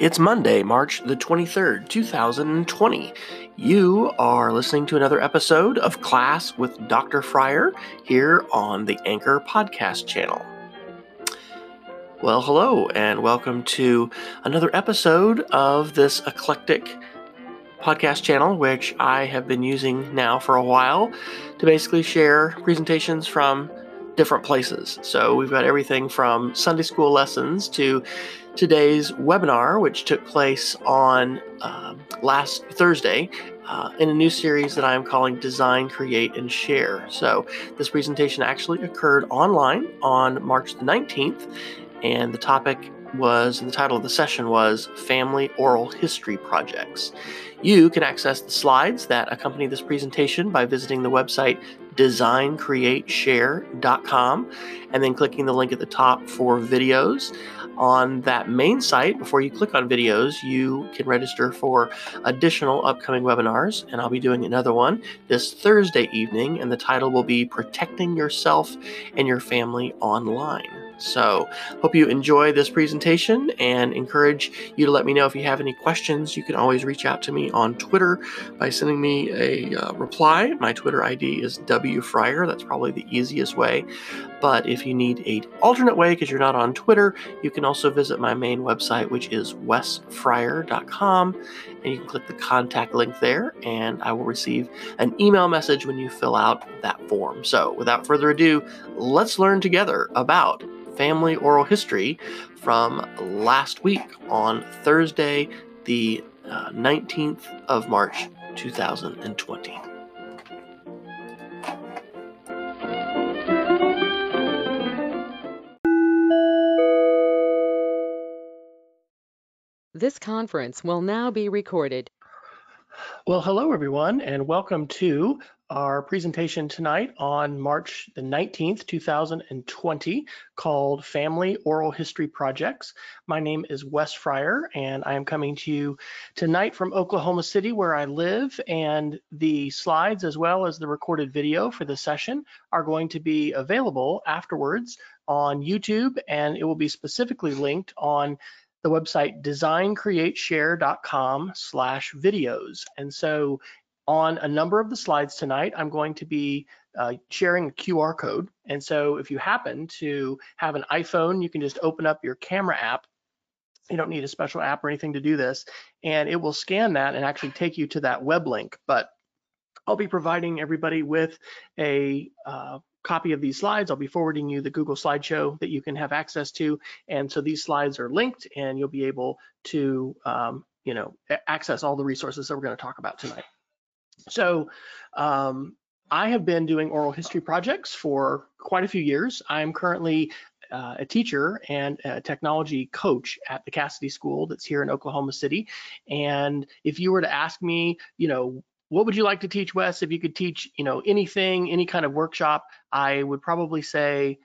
It's Monday, March the 23rd, 2020. You are listening to another episode of Class with Dr. Fryer here on the Anchor Podcast channel. Well, hello, and welcome to another episode of this eclectic podcast channel, which I have been using now for a while to basically share presentations from different places. So we've got everything from Sunday school lessons to today's webinar, which took place on uh, last Thursday uh, in a new series that I'm calling Design, Create, and Share. So this presentation actually occurred online on March the 19th, and the topic was, the title of the session was Family Oral History Projects. You can access the slides that accompany this presentation by visiting the website designcreateshare.com and then clicking the link at the top for videos. On that main site, before you click on videos, you can register for additional upcoming webinars, and I'll be doing another one this Thursday evening, and the title will be Protecting Yourself and Your Family Online. So, hope you enjoy this presentation and encourage you to let me know if you have any questions. You can always reach out to me on Twitter by sending me a uh, reply. My Twitter ID is wfryer. That's probably the easiest way. But if you need an alternate way because you're not on Twitter, you can also visit my main website, which is wesfryer.com, and you can click the contact link there, and I will receive an email message when you fill out that form. So, without further ado, let's learn together about family oral history from last week on Thursday, the uh, 19th of March, 2020. This conference will now be recorded. Well, hello everyone, and welcome to our presentation tonight on March the 19th, 2020, called Family Oral History Projects. My name is Wes Fryer, and I am coming to you tonight from Oklahoma City, where I live, and the slides as well as the recorded video for the session are going to be available afterwards on YouTube, and it will be specifically linked on the website designcreateshare.com slash videos. And so on a number of the slides tonight, I'm going to be uh, sharing a QR code. And so if you happen to have an iPhone, you can just open up your camera app. You don't need a special app or anything to do this, and it will scan that and actually take you to that web link. But I'll be providing everybody with a uh, copy of these slides. I'll be forwarding you the Google slideshow that you can have access to. And so these slides are linked and you'll be able to, um, you know, access all the resources that we're going to talk about tonight. So um, I have been doing oral history projects for quite a few years. I'm currently uh, a teacher and a technology coach at the Casady School that's here in Oklahoma City. And if you were to ask me, you know, what would you like to teach, Wes? If you could teach, you know, anything, any kind of workshop, I would probably say,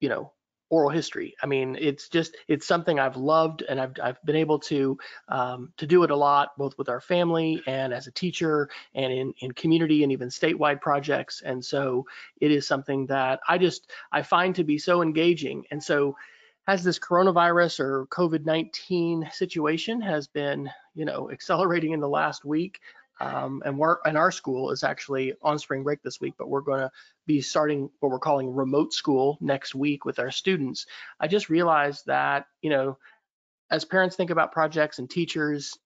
you know, oral history. I mean, it's just it's something I've loved, and I've I've been able to um, to do it a lot, both with our family and as a teacher, and in in community and even statewide projects. And so it is something that I just I find to be so engaging. And so as this coronavirus or COVID-19 situation has been, you know, accelerating in the last week, um, and we're and our school is actually on spring break this week, but we're going to be starting what we're calling remote school next week with our students. I just realized that you know, as parents think about projects and teachers,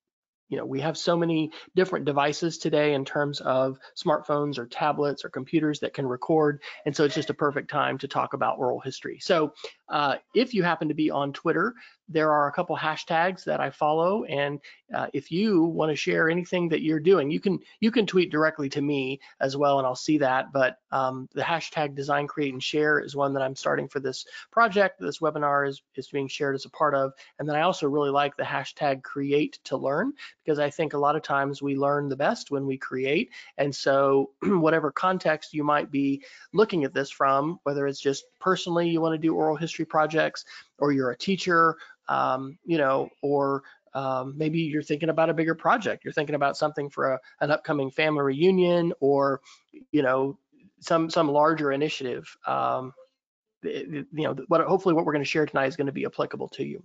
you know, we have so many different devices today in terms of smartphones or tablets or computers that can record. And so it's just a perfect time to talk about oral history. So uh, if you happen to be on Twitter, there are a couple hashtags that I follow, and uh, if you want to share anything that you're doing, you can you can tweet directly to me as well, and I'll see that. But um, the hashtag Design, Create, and Share is one that I'm starting for this project. This webinar is is being shared as a part of, and then I also really like the hashtag Create to Learn because I think a lot of times we learn the best when we create, and so whatever context you might be looking at this from, whether it's just personally you want to do oral history projects, or you're a teacher um, you know, or um, maybe you're thinking about a bigger project. You're thinking about something for a, an upcoming family reunion or, you know, some some larger initiative. Um, you know, what hopefully what we're going to share tonight is going to be applicable to you.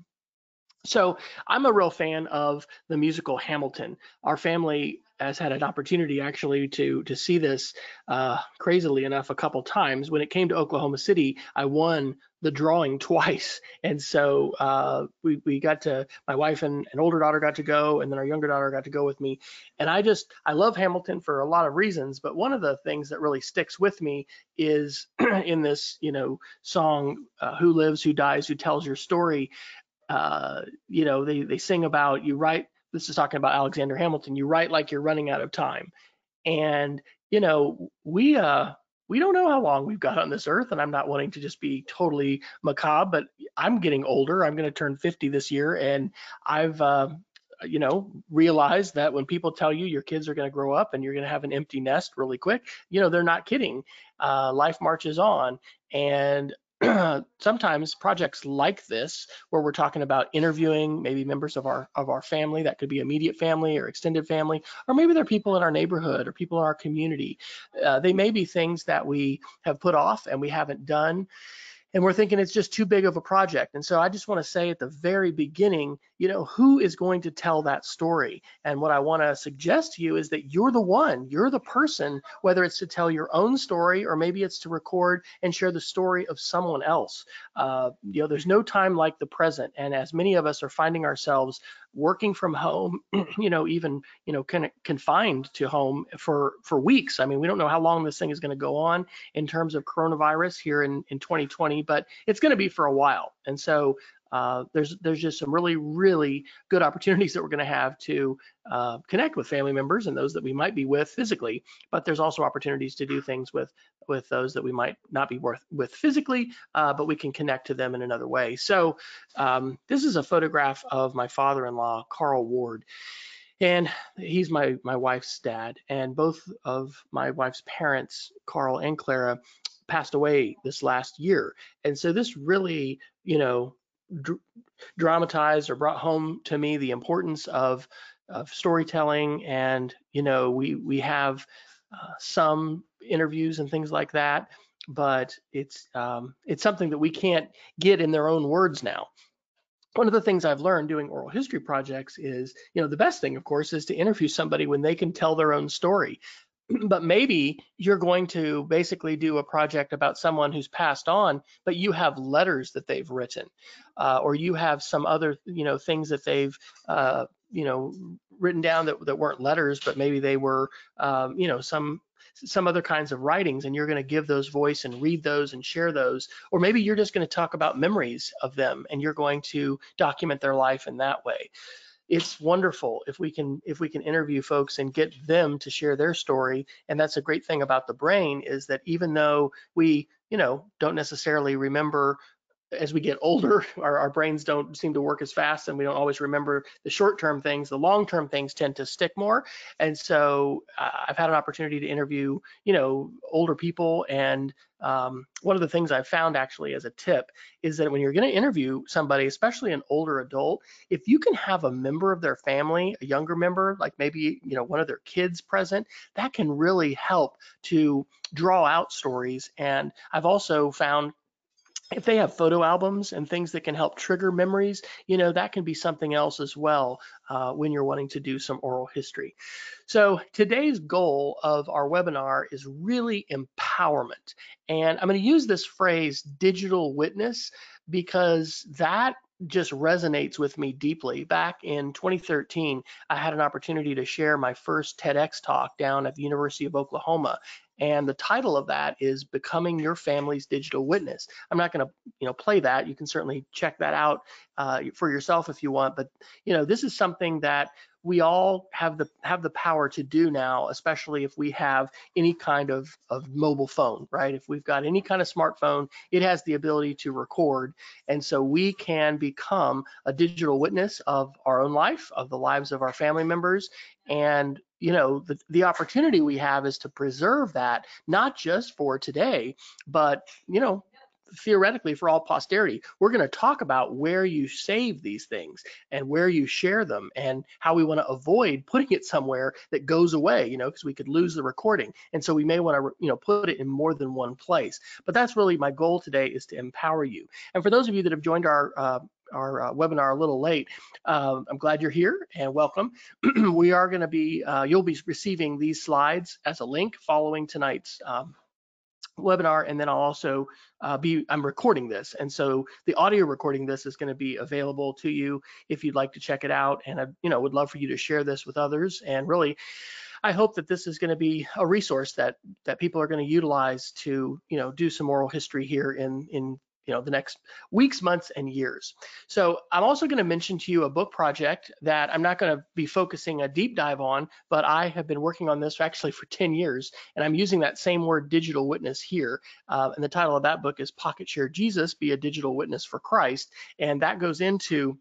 So I'm a real fan of the musical Hamilton. Our family has had an opportunity actually to to see this uh, crazily enough a couple times. When it came to Oklahoma City, I won the drawing twice, and so uh, we we got to my wife and an older daughter got to go, and then our younger daughter got to go with me. And I just I love Hamilton for a lot of reasons, but one of the things that really sticks with me is in this you know song, uh, "Who Lives, Who Dies, Who Tells Your Story." Uh, you know, they, they sing about you write, this is talking about Alexander Hamilton, you write like you're running out of time. And, you know, we, uh, we don't know how long we've got on this earth, and I'm not wanting to just be totally macabre, but I'm getting older. I'm going to turn 50 this year, and I've, uh, you know, realized that when people tell you your kids are going to grow up and you're going to have an empty nest really quick, you know, they're not kidding. Uh, life marches on, and sometimes projects like this where we're talking about interviewing maybe members of our of our family that could be immediate family or extended family or maybe they're people in our neighborhood or people in our community uh, they may be things that we have put off and we haven't done and we're thinking it's just too big of a project. And so I just want to say at the very beginning, you know, who is going to tell that story? And what I want to suggest to you is that you're the one, you're the person, whether it's to tell your own story or maybe it's to record and share the story of someone else. Uh, you know, there's no time like the present. And as many of us are finding ourselves working from home, you know, even, you know, kind of confined to home for, for weeks. I mean, we don't know how long this thing is going to go on in terms of coronavirus here in, in 2020, but it's going to be for a while. And so uh, there's there's just some really really good opportunities that we're going to have to uh, connect with family members and those that we might be with physically. But there's also opportunities to do things with with those that we might not be worth with physically, uh, but we can connect to them in another way. So um, this is a photograph of my father-in-law, Carl Ward. And he's my my wife's dad, and both of my wife's parents, Carl and Clara, passed away this last year. And so this really, you know, dr dramatized or brought home to me the importance of, of storytelling. And, you know, we, we have uh, some interviews and things like that, but it's, um, it's something that we can't get in their own words now one of the things I've learned doing oral history projects is, you know, the best thing, of course, is to interview somebody when they can tell their own story. but maybe you're going to basically do a project about someone who's passed on, but you have letters that they've written, uh, or you have some other, you know, things that they've, uh, you know, written down that, that weren't letters, but maybe they were, um, you know, some some other kinds of writings and you're going to give those voice and read those and share those. Or maybe you're just going to talk about memories of them and you're going to document their life in that way it's wonderful if we can if we can interview folks and get them to share their story. And that's a great thing about the brain is that even though we you know don't necessarily remember as we get older, our, our, brains don't seem to work as fast and we don't always remember the short term things. The long term things tend to stick more. And so uh, I've had an opportunity to interview, you know, older people. And um, one of the things I've found actually as a tip is that when you're going to interview somebody, especially an older adult, if you can have a member of their family, a younger member, like maybe, you know, one of their kids present, that can really help to draw out stories. And I've also found if they have photo albums and things that can help trigger memories, you know, that can be something else as well uh, when you're wanting to do some oral history. So today's goal of our webinar is really empowerment. And I'm going to use this phrase digital witness because that just resonates with me deeply. Back in 2013, I had an opportunity to share my first TEDx talk down at the University of Oklahoma. And the title of that is Becoming Your Family's Digital Witness. I'm not going to, you know, play that. You can certainly check that out uh, for yourself if you want. But, you know, this is something that we all have the have the power to do now, especially if we have any kind of, of mobile phone, right? If we've got any kind of smartphone, it has the ability to record. And so we can become a digital witness of our own life, of the lives of our family members, and you know the, the opportunity we have is to preserve that not just for today but you know theoretically for all posterity we're going to talk about where you save these things and where you share them and how we want to avoid putting it somewhere that goes away you know because we could lose the recording and so we may want to you know put it in more than one place but that's really my goal today is to empower you and for those of you that have joined our uh, our uh, webinar a little late. Um, I'm glad you're here and welcome. we are going to be, uh, you'll be receiving these slides as a link following tonight's um, webinar and then I'll also uh, be I'm recording this. And so the audio recording this is going to be available to you if you'd like to check it out. And I you know would love for you to share this with others. And really I hope that this is going to be a resource that that people are going to utilize to you know do some oral history here in in you know the next weeks months and years so i'm also going to mention to you a book project that i'm not going to be focusing a deep dive on but i have been working on this actually for 10 years and i'm using that same word digital witness here uh, and the title of that book is pocket share jesus be a digital witness for christ and that goes into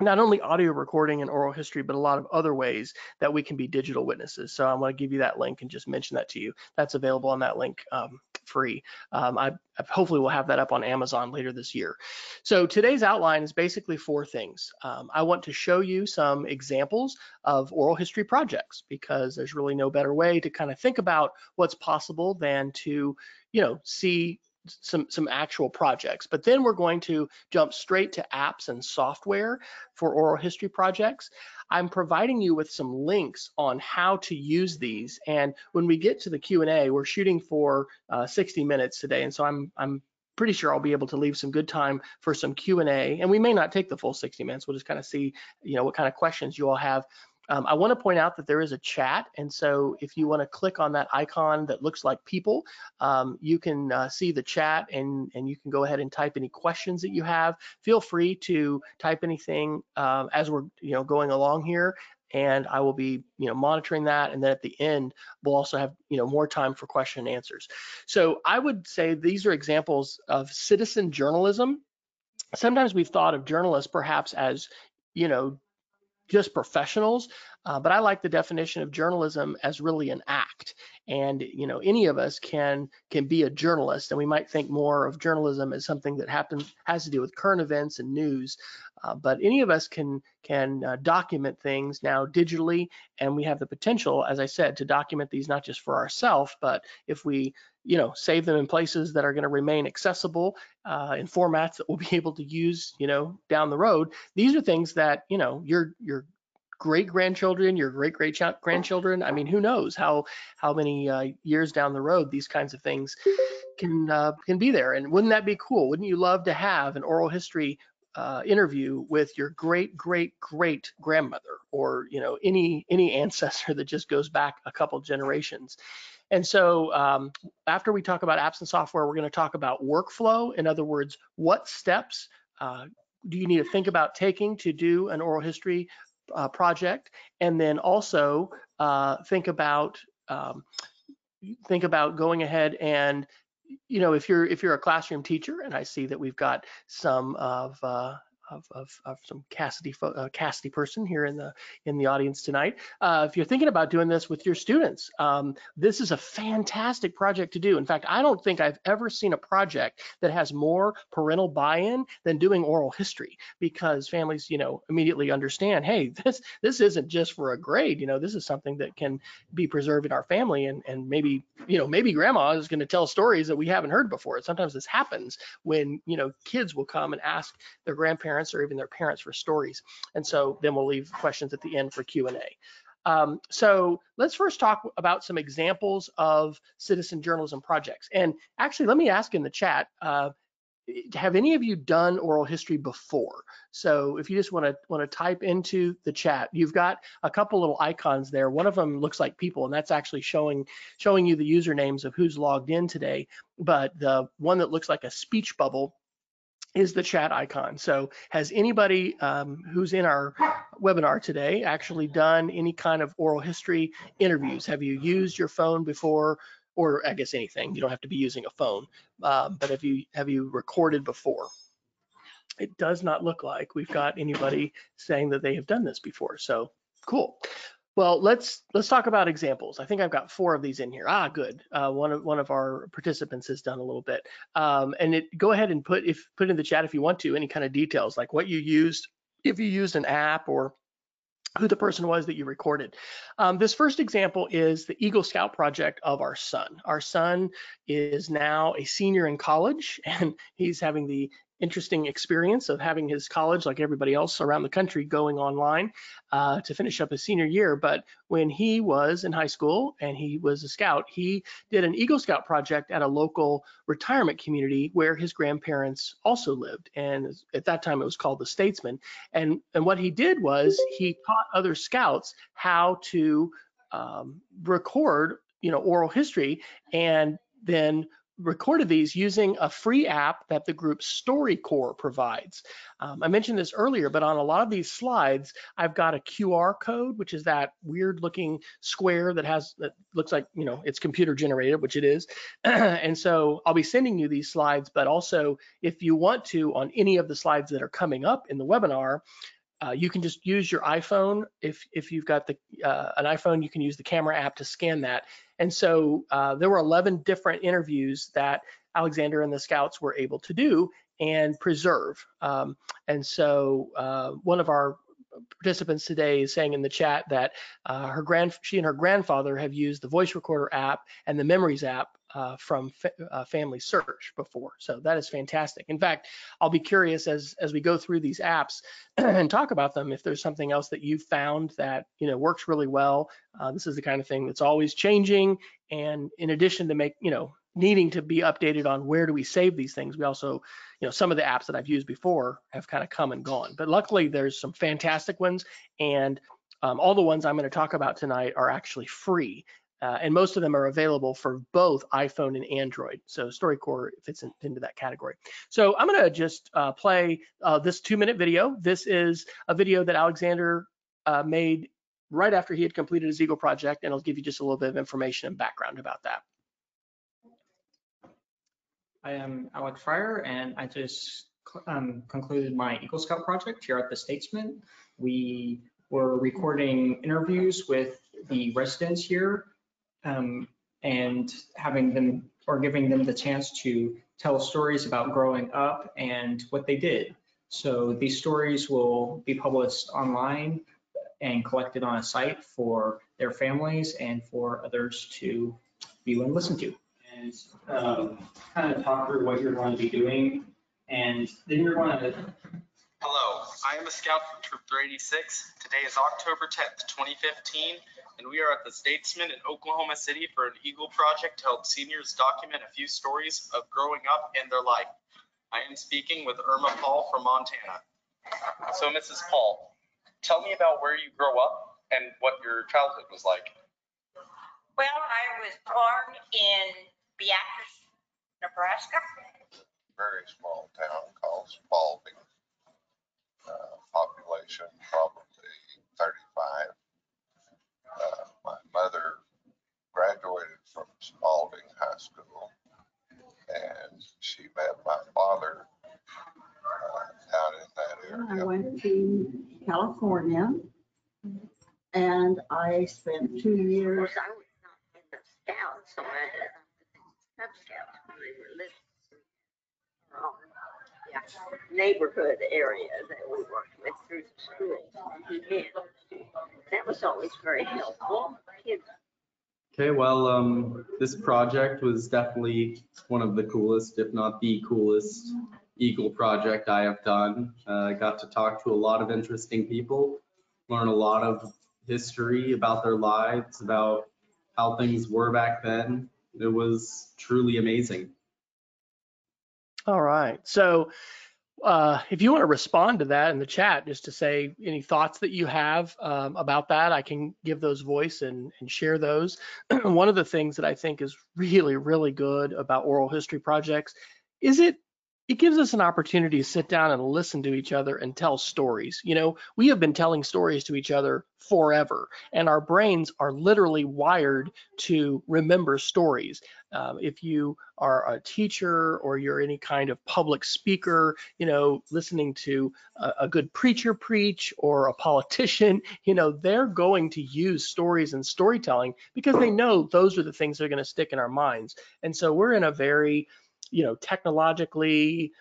not only audio recording and oral history, but a lot of other ways that we can be digital witnesses. So I'm going to give you that link and just mention that to you. That's available on that link um, free. Um, I, I, hopefully will have that up on Amazon later this year. So today's outline is basically four things. Um, I want to show you some examples of oral history projects because there's really no better way to kind of think about what's possible than to, you know, see some some actual projects. But then we're going to jump straight to apps and software for oral history projects. I'm providing you with some links on how to use these. And when we get to the q&a we're shooting for uh, 60 minutes today. And so i'm i'm pretty sure I'll be able to leave some good time for some Q&A and we may not take the full 60 minutes. We'll just kind of see you know what kind of questions you all have um, I want to point out that there is a chat, and so if you want to click on that icon that looks like people, um, you can uh, see the chat and, and you can go ahead and type any questions that you have. Feel free to type anything um, as we're you know going along here, and I will be you know monitoring that. And then at the end, we'll also have you know more time for question and answers. So I would say these are examples of citizen journalism. Sometimes we've thought of journalists perhaps as you know just professionals, uh, but I like the definition of journalism as really an act. And you know, any of us can can be a journalist, and we might think more of journalism as something that happens has to do with current events and news. Uh, but any of us can can uh, document things now digitally, and we have the potential, as I said, to document these not just for ourselves, but if we you know save them in places that are going to remain accessible uh, in formats that we'll be able to use you know down the road these are things that you know your your great grandchildren your great great grandchildren i mean who knows how how many uh, years down the road these kinds of things can uh, can be there. And wouldn't that be cool? Wouldn't you love to have an oral history uh, interview with your great great great grandmother or you know any any ancestor that just goes back a couple generations? And so um, after we talk about apps and software, we're going to talk about workflow. In other words, what steps uh, do you need to think about taking to do an oral history uh, project? And then also uh, think about um, think about going ahead and you know if you're if you're a classroom teacher and I see that we've got some of uh, of, of, of some Casady uh, Casady person here in the in the audience tonight. Uh, if you're thinking about doing this with your students, um, this is a fantastic project to do. In fact, I don't think I've ever seen a project that has more parental buy-in than doing oral history because families, you know, immediately understand, hey, this this isn't just for a grade. You know, this is something that can be preserved in our family, and and maybe you know maybe grandma is going to tell stories that we haven't heard before. Sometimes this happens when you know kids will come and ask their grandparents parents or even their parents for stories. And so then we'll leave questions at the end for Q&A. Um, so let's first talk about some examples of citizen journalism projects. And actually, let me ask in the chat, uh, have any of you done oral history before? So if you just want to want to type into the chat, you've got a couple little icons there. One of them looks like people, and that's actually showing showing you the usernames of who's logged in today. But the one that looks like a speech bubble is the chat icon. So has anybody um, who's in our webinar today actually done any kind of oral history interviews? Have you used your phone before, or I guess anything? You don't have to be using a phone, um, but have you have you recorded before? It does not look like we've got anybody saying that they have done this before. So cool. Well, let's let's talk about examples. I think I've got four of these in here. Ah, good. Uh, one of one of our participants has done a little bit. Um, and it go ahead and put if put in the chat if you want to any kind of details like what you used, if you used an app or who the person was that you recorded. Um, this first example is the Eagle Scout project of our son. Our son is now a senior in college and he's having the interesting experience of having his college, like everybody else around the country, going online uh, to finish up his senior year. But when he was in high school and he was a scout, he did an Eagle Scout project at a local retirement community where his grandparents also lived. And at that time, it was called the Statesman. And, and what he did was he taught other scouts how to um, record, you know, oral history and then recorded these using a free app that the group StoryCorps provides. Um, I mentioned this earlier, but on a lot of these slides, I've got a QR code, which is that weird looking square that has, that looks like, you know, it's computer generated, which it is. and so I'll be sending you these slides, but also if you want to on any of the slides that are coming up in the webinar, uh, you can just use your iPhone. If if you've got the uh, an iPhone, you can use the camera app to scan that. And so uh, there were 11 different interviews that Alexander and the scouts were able to do and preserve. Um, and so uh, one of our participants today saying in the chat that uh, her grand she and her grandfather have used the voice recorder app and the memories app uh, from fa uh, Family Search before. So that is fantastic. In fact, I'll be curious as as we go through these apps and talk about them if there's something else that you found that you know works really well. Uh, this is the kind of thing that's always changing, and in addition to make you know needing to be updated on where do we save these things, we also you know some of the apps that I've used before have kind of come and gone. But luckily, there's some fantastic ones and um, all the ones I'm going to talk about tonight are actually free uh, and most of them are available for both iPhone and Android. So StoryCorps fits in, into that category. So I'm gonna just uh, play uh, this two minute video. This is a video that Alexander uh, made right after he had completed his Eagle project, and I'll give you just a little bit of information and background about that. I am Alec Fryer, and I just um, concluded my Eagle Scout project here at the Statesman. We were recording interviews with the residents here um, and having them or giving them the chance to tell stories about growing up and what they did. So these stories will be published online and collected on a site for their families and for others to view and listen to. And um, kind of talk through what you're going to be doing. And then you're going to Hello, I am a scout from Troop 386. Today is October 10th, 2015, and we are at the Statesman in Oklahoma City for an Eagle project to help seniors document a few stories of growing up and their life. I am speaking with Irma Paul from Montana. So, Mrs. Paul, tell me about where you grow up and what your childhood was like. Well, I was born in Beatrice, Nebraska. Very small town called Spalding uh, population probably 35. Uh, my mother graduated from Spalding High School and she met my father uh, out in that area. I went to California and I spent two years, I was not in the scouts, so I when they were around, yeah, Neighborhood area that we worked with through the school. That was always very helpful. Kids Okay, well, um, this project was definitely one of the coolest, if not the coolest Eagle project I have done. Uh, I got to talk to a lot of interesting people, learn a lot of history about their lives, about how things were back then. It was truly amazing. All right. So uh, if you want to respond to that in the chat, just to say any thoughts that you have um, about that, I can give those voice and, and share those. One of the things that I think is really, really good about oral history projects is it it gives us an opportunity to sit down and listen to each other and tell stories. You know, we have been telling stories to each other forever, and our brains are literally wired to remember stories. Um, if you are a teacher or you're any kind of public speaker, you know, listening to a, a good preacher preach or a politician, you know, they're going to use stories and storytelling because they know those are the things that are going to stick in our minds. And so we're in a very you know, technologically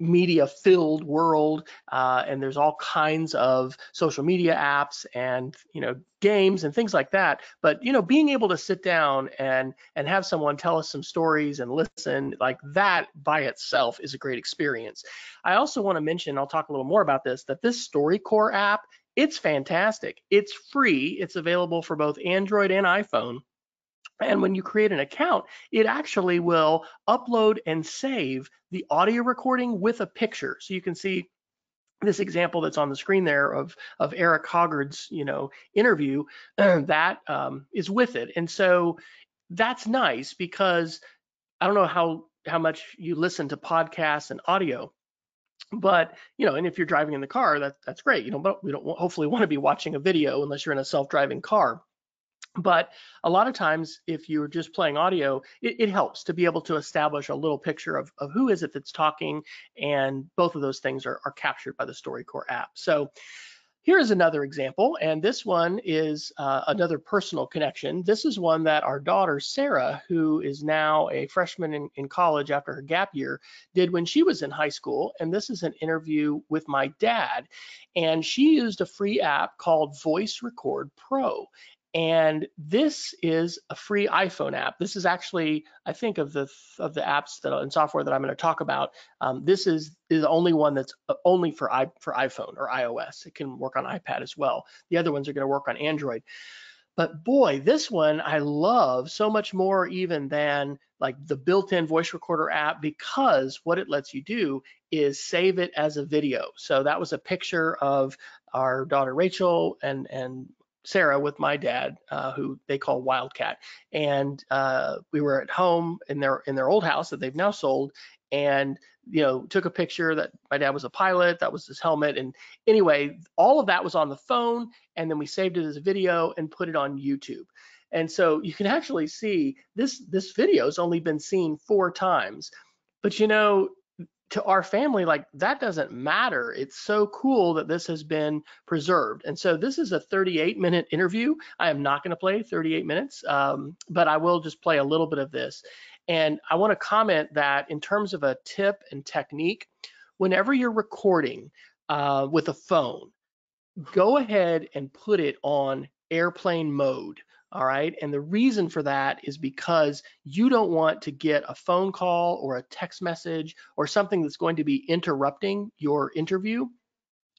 media filled world uh, and there's all kinds of social media apps and you know games and things like that. But you know being able to sit down and and have someone tell us some stories and listen like that by itself is a great experience. I also want to mention i'll talk a little more about this that this storycorps app it's fantastic. It's free. It's available for both android and iphone and when you create an account, it actually will upload and save the audio recording with a picture. So you can see this example that's on the screen there of, of Eric Hoggard's, you know, interview, that um, is with it. And so that's nice because I don't know how, how much you listen to podcasts and audio, but you know, and if you're driving in the car, that, that's great. You know, but we don't hopefully want to be watching a video unless you're in a self-driving car. But a lot of times, if you're just playing audio, it, it, helps to be able to establish a little picture of, of who is it that's talking, and both of those things are, are captured by the StoryCorps app. So here is another example, and this one is uh, another personal connection. This is one that our daughter, Sarah, who is now a freshman in, in college after her gap year, did when she was in high school. And this is an interview with my dad. And she used a free app called Voice Record Pro. And this is a free iPhone app. This is actually, I think, of the of the apps that and software that I'm going to talk about. Um, this is is the only one that's uh, only for i for iPhone or iOS. It can work on iPad as well. The other ones are going to work on Android. But boy, this one I love so much more even than like the built-in voice recorder app because what it lets you do is save it as a video. So that was a picture of our daughter Rachel and and Sarah with my dad, uh, who they call Wildcat, and uh, we were at home in their in their old house that they've now sold, and you know took a picture that my dad was a pilot, that was his helmet, and anyway, all of that was on the phone, and then we saved it as a video and put it on YouTube. And so you can actually see this this video has only been seen four times, but you know to our family, like that doesn't matter. It's so cool that this has been preserved. And so this is a 38 minute interview. I am not going to play 38 minutes, um, but I will just play a little bit of this. And I want to comment that in terms of a tip and technique, whenever you're recording uh, with a phone, go ahead and put it on airplane mode all right. And the reason for that is because you don't want to get a phone call or a text message or something that's going to be interrupting your interview.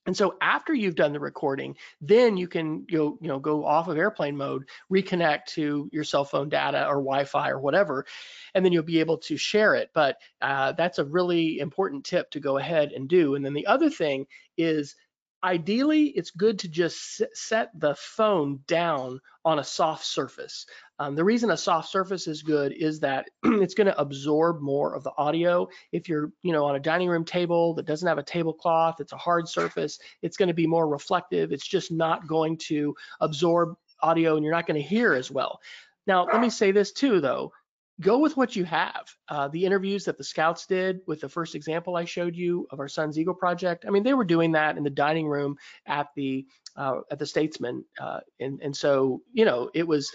And so after you've done the recording, then you can know, you know go off of airplane mode, reconnect to your cell phone data or Wi-Fi or whatever, and then you'll be able to share it. But uh, that's a really important tip to go ahead and do. And then the other thing is ideally it's good to just set the phone down on a soft surface. Um, the reason a soft surface is good is that it's going to absorb more of the audio. If you're, you know, on a dining room table that doesn't have a tablecloth, it's a hard surface, it's going to be more reflective. It's just not going to absorb audio and you're not going to hear as well. Now, let me say this too, though go with what you have. Uh, the interviews that the scouts did with the first example I showed you of our Son's Eagle project, I mean, they were doing that in the dining room at the uh, at the Statesman, uh, and and so you know it was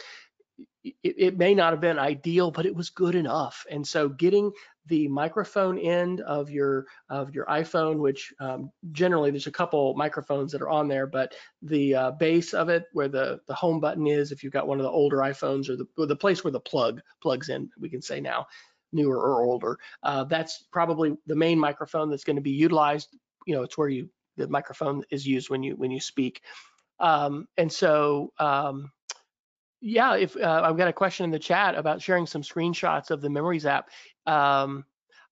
it, it, may not have been ideal, but it was good enough. And so getting the microphone end of your of your iPhone, which um, generally there's a couple microphones that are on there, but the uh, base of it, where the the home button is, if you've got one of the older iPhones, or the or the place where the plug plugs in, we can say now, newer or older, uh, that's probably the main microphone that's going to be utilized. You know, it's where you the microphone is used when you when you speak. Um, and so um, yeah, if uh, I've got a question in the chat about sharing some screenshots of the Memories app. Um,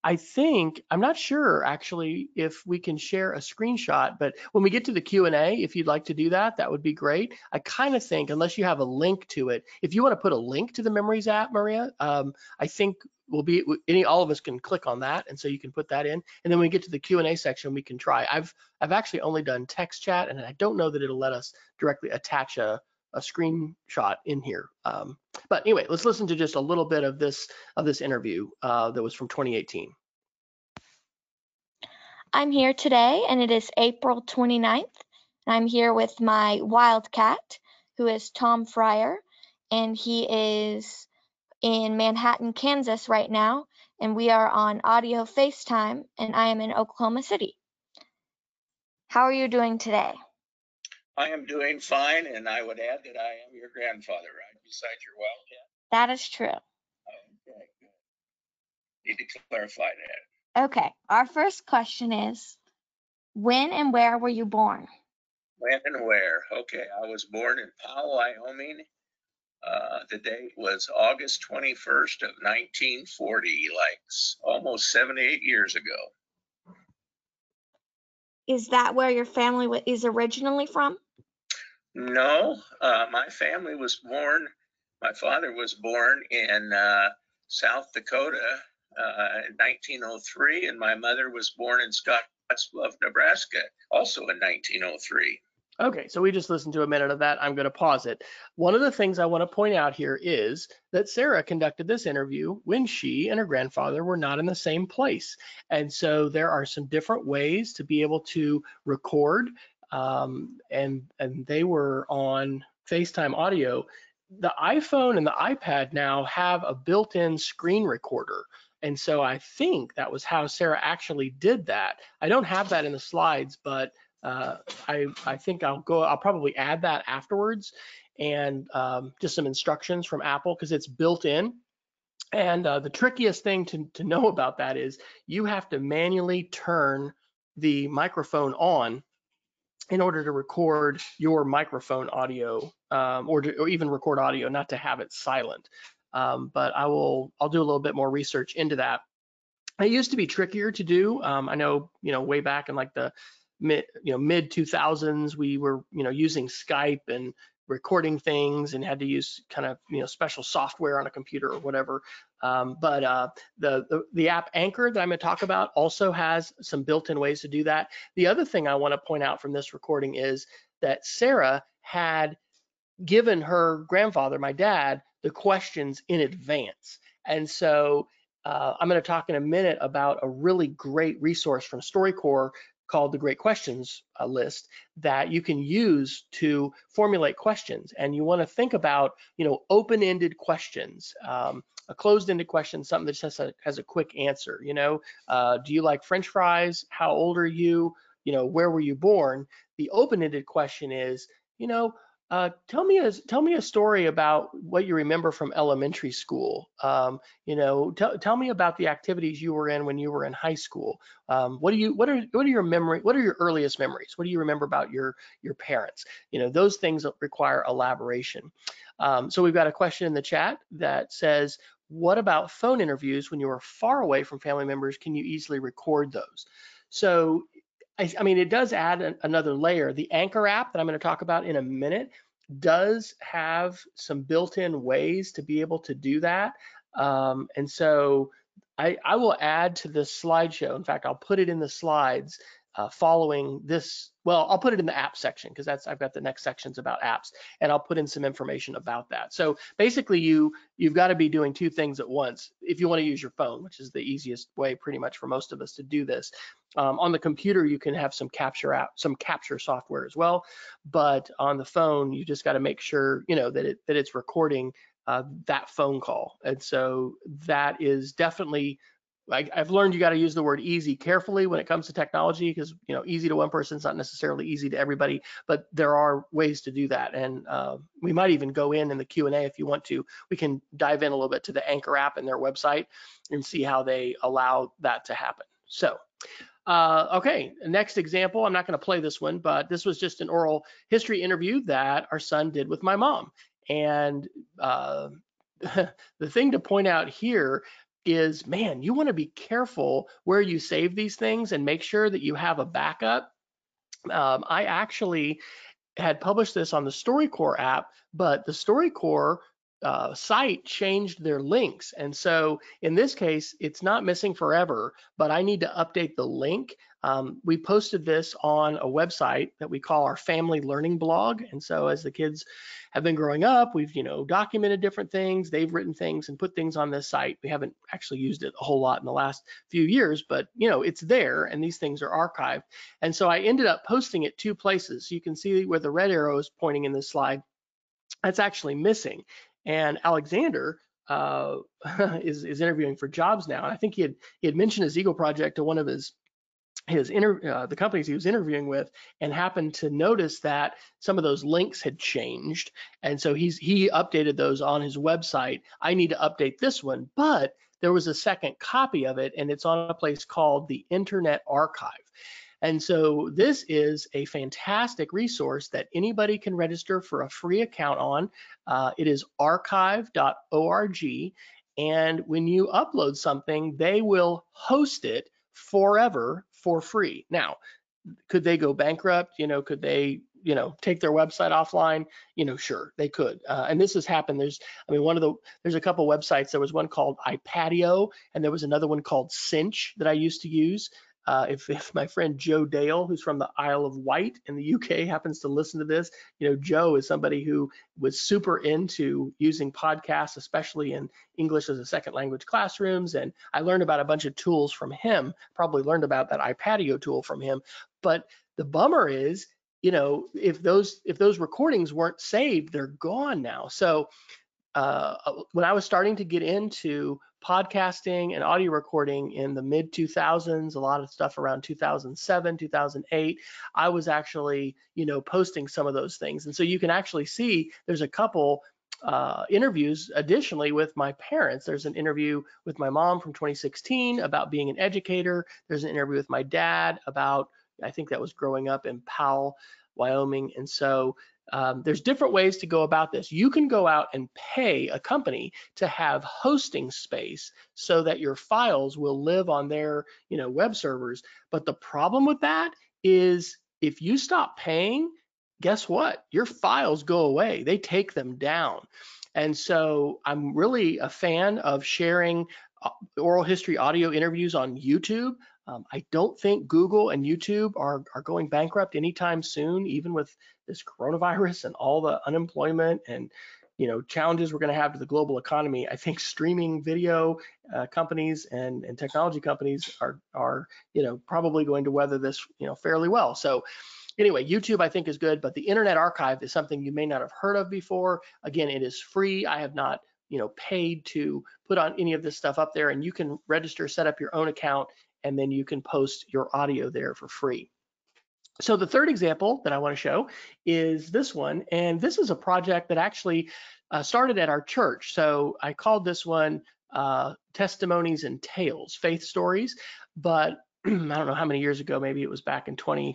I think I'm not sure actually if we can share a screenshot, but when we get to the Q&A, if you'd like to do that, that would be great. I kind of think unless you have a link to it, if you want to put a link to the Memories app, Maria, um, I think we'll be any all of us can click on that, and so you can put that in, and then when we get to the Q&A section, we can try. I've I've actually only done text chat, and I don't know that it'll let us directly attach a a screenshot in here. Um, but anyway, let's listen to just a little bit of this of this interview uh, that was from 2018. I'm here today and it is April 29th. And I'm here with my wildcat, who is Tom Fryer, and he is in Manhattan, Kansas right now, and we are on audio FaceTime, and I am in Oklahoma City. How are you doing today? I am doing fine, and I would add that I am your grandfather, right beside your wildcat. That is true. Okay, good. Need to clarify that. Okay, our first question is when and where were you born? When and where? Okay, I was born in Powell, Wyoming. Uh, the date was August 21st of 1940, like almost 78 years ago. Is that where your family is originally from? No, uh, my family was born, my father was born in uh, South Dakota uh, in 1903, and my mother was born in Scottsbluff, Nebraska, also in 1903. Okay, so we just listened to a minute of that. I'm going to pause it. One of the things I want to point out here is that Sarah conducted this interview when she and her grandfather were not in the same place. And so there are some different ways to be able to record, um, and, and they were on FaceTime audio. The iPhone and the iPad now have a built-in screen recorder. And so I think that was how Sarah actually did that. I don't have that in the slides, but uh, I, I think I'll go, I'll probably add that afterwards and um, just some instructions from Apple because it's built in. And uh, the trickiest thing to, to know about that is you have to manually turn the microphone on in order to record your microphone audio um, or, to, or even record audio, not to have it silent. Um, but I will, I'll do a little bit more research into that. It used to be trickier to do. Um, I know, you know, way back in like the mid, you know, mid 2000s, we were, you know, using Skype and recording things and had to use kind of, you know, special software on a computer or whatever. Um, but uh, the, the the app Anchor that I'm going to talk about also has some built-in ways to do that. The other thing I want to point out from this recording is that Sarah had given her grandfather, my dad, the questions in advance. And so uh, I'm going to talk in a minute about a really great resource from StoryCorps called the Great Questions uh, List that you can use to formulate questions. And you want to think about, you know, open-ended questions. Um, a closed-ended question, something that just has a, has a quick answer. You know, uh, do you like French fries? How old are you? You know, where were you born? The open-ended question is, you know, uh, tell me a tell me a story about what you remember from elementary school. Um, you know, tell tell me about the activities you were in when you were in high school. Um, what do you what are what are your memory what are your earliest memories? What do you remember about your your parents? You know, those things require elaboration. Um, so we've got a question in the chat that says, what about phone interviews when you are far away from family members? Can you easily record those? So I, I mean, it does add an, another layer. The Anchor app that I'm going to talk about in a minute does have some built-in ways to be able to do that. Um, and so I, I will add to this slideshow. In fact, I'll put it in the slides uh, following this. Well, I'll put it in the app section because that's I've got the next sections about apps, and I'll put in some information about that. So basically, you you've got to be doing two things at once if you want to use your phone, which is the easiest way, pretty much for most of us to do this. Um, on the computer, you can have some capture app, some capture software as well, but on the phone, you just got to make sure you know that it that it's recording uh, that phone call, and so that is definitely I, I've learned you got to use the word easy carefully when it comes to technology because you know easy to one person is not necessarily easy to everybody, but there are ways to do that, and uh, we might even go in in the Q and A if you want to. We can dive in a little bit to the Anchor app and their website and see how they allow that to happen. So. Uh, okay, next example. I'm not going to play this one, but this was just an oral history interview that our son did with my mom. And uh, the thing to point out here is, man, you want to be careful where you save these things and make sure that you have a backup. Um, I actually had published this on the StoryCorps app, but the StoryCorps uh, site changed their links. And so in this case, it's not missing forever, but I need to update the link. Um, we posted this on a website that we call our family learning blog. And so as the kids have been growing up, we've, you know, documented different things. They've written things and put things on this site. We haven't actually used it a whole lot in the last few years, but you know, it's there and these things are archived. And so I ended up posting it two places. So you can see where the red arrow is pointing in this slide. That's actually missing. And Alexander uh, is is interviewing for jobs now. And I think he had he had mentioned his Eagle project to one of his his inter uh, the companies he was interviewing with and happened to notice that some of those links had changed. And so he's he updated those on his website. I need to update this one. But there was a second copy of it and it's on a place called the internet archive and so this is a fantastic resource that anybody can register for a free account on uh, it is archive.org and when you upload something they will host it forever for free. Now, could they go bankrupt? You know, could they, you know, take their website offline? You know, sure, they could. Uh, and this has happened. There's, I mean, one of the, there's a couple websites. There was one called iPadio, and there was another one called Cinch that I used to use. Uh, if, if my friend Joe Dale, who's from the Isle of Wight in the UK, happens to listen to this, you know, Joe is somebody who was super into using podcasts, especially in English as a second language classrooms. And I learned about a bunch of tools from him, probably learned about that iPadio tool from him. But the bummer is, you know, if those if those recordings weren't saved, they're gone now. So uh, when I was starting to get into podcasting and audio recording in the mid 2000s, a lot of stuff around 2007, 2008, I was actually, you know, posting some of those things. And so you can actually see there's a couple uh, interviews additionally with my parents. There's an interview with my mom from 2016 about being an educator. There's an interview with my dad about, I think that was growing up in Powell, Wyoming. And so um, there's different ways to go about this. You can go out and pay a company to have hosting space so that your files will live on their, you know, web servers. But the problem with that is if you stop paying, guess what? Your files go away. They take them down. And so I'm really a fan of sharing uh, oral history audio interviews on YouTube. Um, I don't think Google and YouTube are, are going bankrupt anytime soon, even with this coronavirus and all the unemployment and you know challenges we're going to have to the global economy. I think streaming video uh, companies and, and technology companies are are you know probably going to weather this you know fairly well. So anyway, YouTube I think is good, but the Internet Archive is something you may not have heard of before. Again, it is free. I have not you know paid to put on any of this stuff up there, and you can register, set up your own account, and then you can post your audio there for free. So the third example that I want to show is this one, and this is a project that actually uh, started at our church. So I called this one uh, Testimonies and Tales, Faith Stories, but I don't know how many years ago, maybe it was back in 20,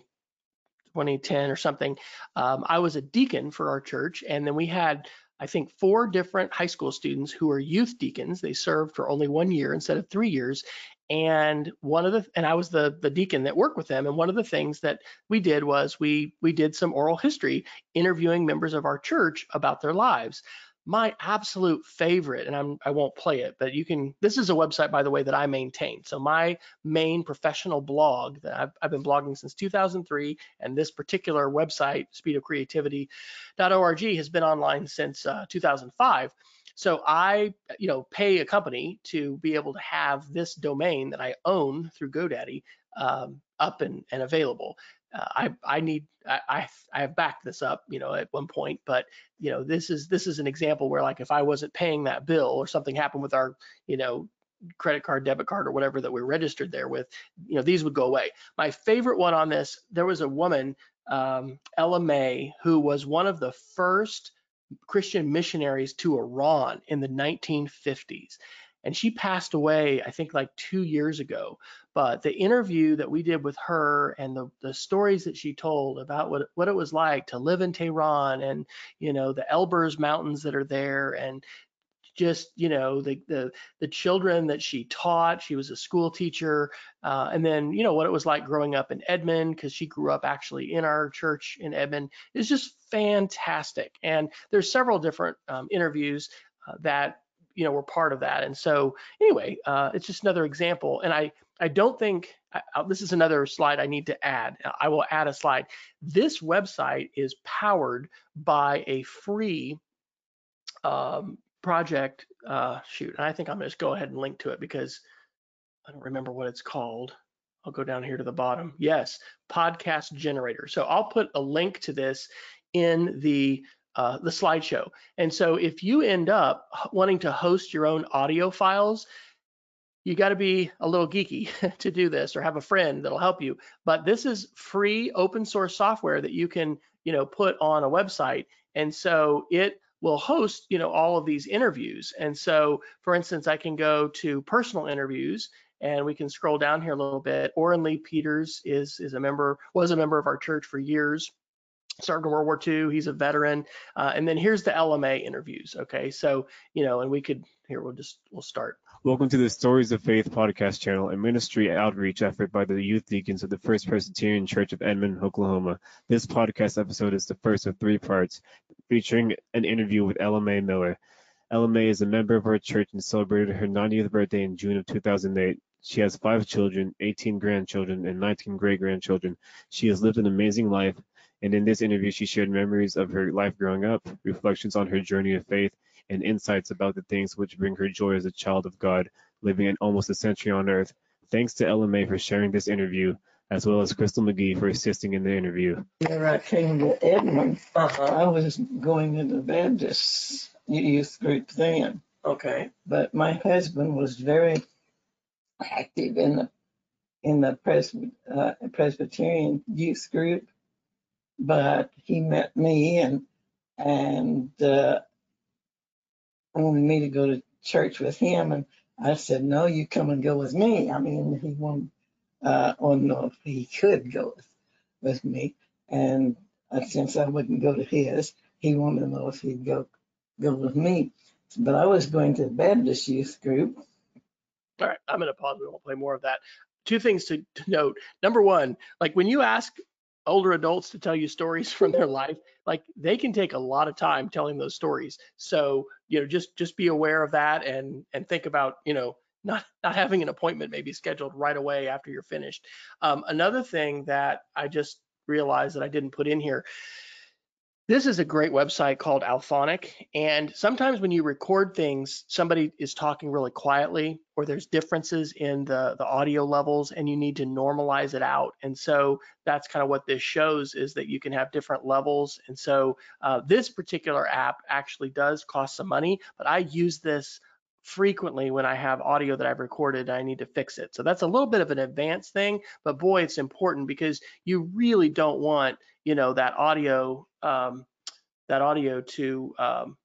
2010 or something. Um, I was a deacon for our church, and then we had I think four different high school students who were youth deacons. They served for only one year instead of three years, and one of the and i was the the deacon that worked with them. And one of the things that we did was we we did some oral history interviewing members of our church about their lives. My absolute favorite and I'm, i won't play it but you can this is a website by the way that i maintain. So my main professional blog that i've, I've been blogging since 2003 and this particular website speedofcreativity.org has been online since uh, 2005 so I, you know, pay a company to be able to have this domain that I own through GoDaddy um, up and, and available. Uh, I, I need I, I have backed this up, you know, at one point, but you know, this is this is an example where like if I wasn't paying that bill or something happened with our, you know, credit card, debit card, or whatever that we're registered there with, you know, these would go away. My favorite one on this, there was a woman, um, Ella Mae, who was one of the first Christian missionaries to Iran in the 1950s. And she passed away, I think, like two years ago. But the interview that we did with her and the, the stories that she told about what, what it was like to live in Tehran and, you know, the Elburz mountains that are there and just you know the the the children that she taught she was a school teacher uh, and then you know what it was like growing up in edmond because she grew up actually in our church in edmond It's just fantastic. And there's several different um, interviews uh, that you know were part of that. And so anyway uh, it's just another example. And i i don't think this is another slide i need to add. I will add a slide. This website is powered by a free um, project, uh, shoot, and I think I'm gonna just go ahead and link to it because I don't remember what it's called. I'll go down here to the bottom. Yes, podcast generator. So I'll put a link to this in the uh, the slideshow. And so if you end up wanting to host your own audio files, you got to be a little geeky to do this or have a friend that'll help you. But this is free open source software that you can, you know, put on a website. And so it will host, you know, all of these interviews. And so, for instance, I can go to personal interviews and we can scroll down here a little bit. Orrin Lee Peters is, is a member, was a member of our church for years served in World War II. He's a veteran. Uh, and then here's the Ella Mae interviews. Okay. So, you know, and we could, here, we'll just, we'll start. Welcome to the Stories of Faith podcast channel, a ministry outreach effort by the youth deacons of the First Presbyterian Church of Edmond, Oklahoma. This podcast episode is the first of three parts, featuring an interview with Ella Mae Miller. Ella Mae is a member of our church and celebrated her 90th birthday in June of 2008. She has five children, 18 grandchildren, and 19 great grandchildren. She has lived an amazing life, and in this interview, she shared memories of her life growing up, reflections on her journey of faith, and insights about the things which bring her joy as a child of God, living in almost a century on earth. Thanks to Ella Mae for sharing this interview, as well as Crystal McGee for assisting in the interview. When I came to Edmond, I was going into the Baptist youth group then, Okay. but my husband was very active in the, in the Presby- uh, Presbyterian youth group. But he met me and, and, uh, wanted me to go to church with him and I said, no, you come and go with me. I mean, he wanted, uh, or no, if he could go with, with me. And uh, since I wouldn't go to his, he wanted to know if he'd go, go with me. But I was going to the Baptist youth group. All right, I'm going to pause. We won't play more of that. Two things to, to note. Number one, like when you ask older adults to tell you stories from their life, like they can take a lot of time telling those stories. So, you know, just just be aware of that and and think about, you know, not not having an appointment maybe scheduled right away after you're finished. Um, another thing that I just realized that I didn't put in here. This is a great website called Auphonic. And sometimes when you record things, somebody is talking really quietly or there's differences in the, the audio levels and you need to normalize it out. And so that's kind of what this shows is that you can have different levels. And so uh, this particular app actually does cost some money, but I use this frequently when I have audio that I've recorded, I need to fix it. So that's a little bit of an advanced thing, but boy, it's important because you really don't want, you know, that audio, um, that audio to, um,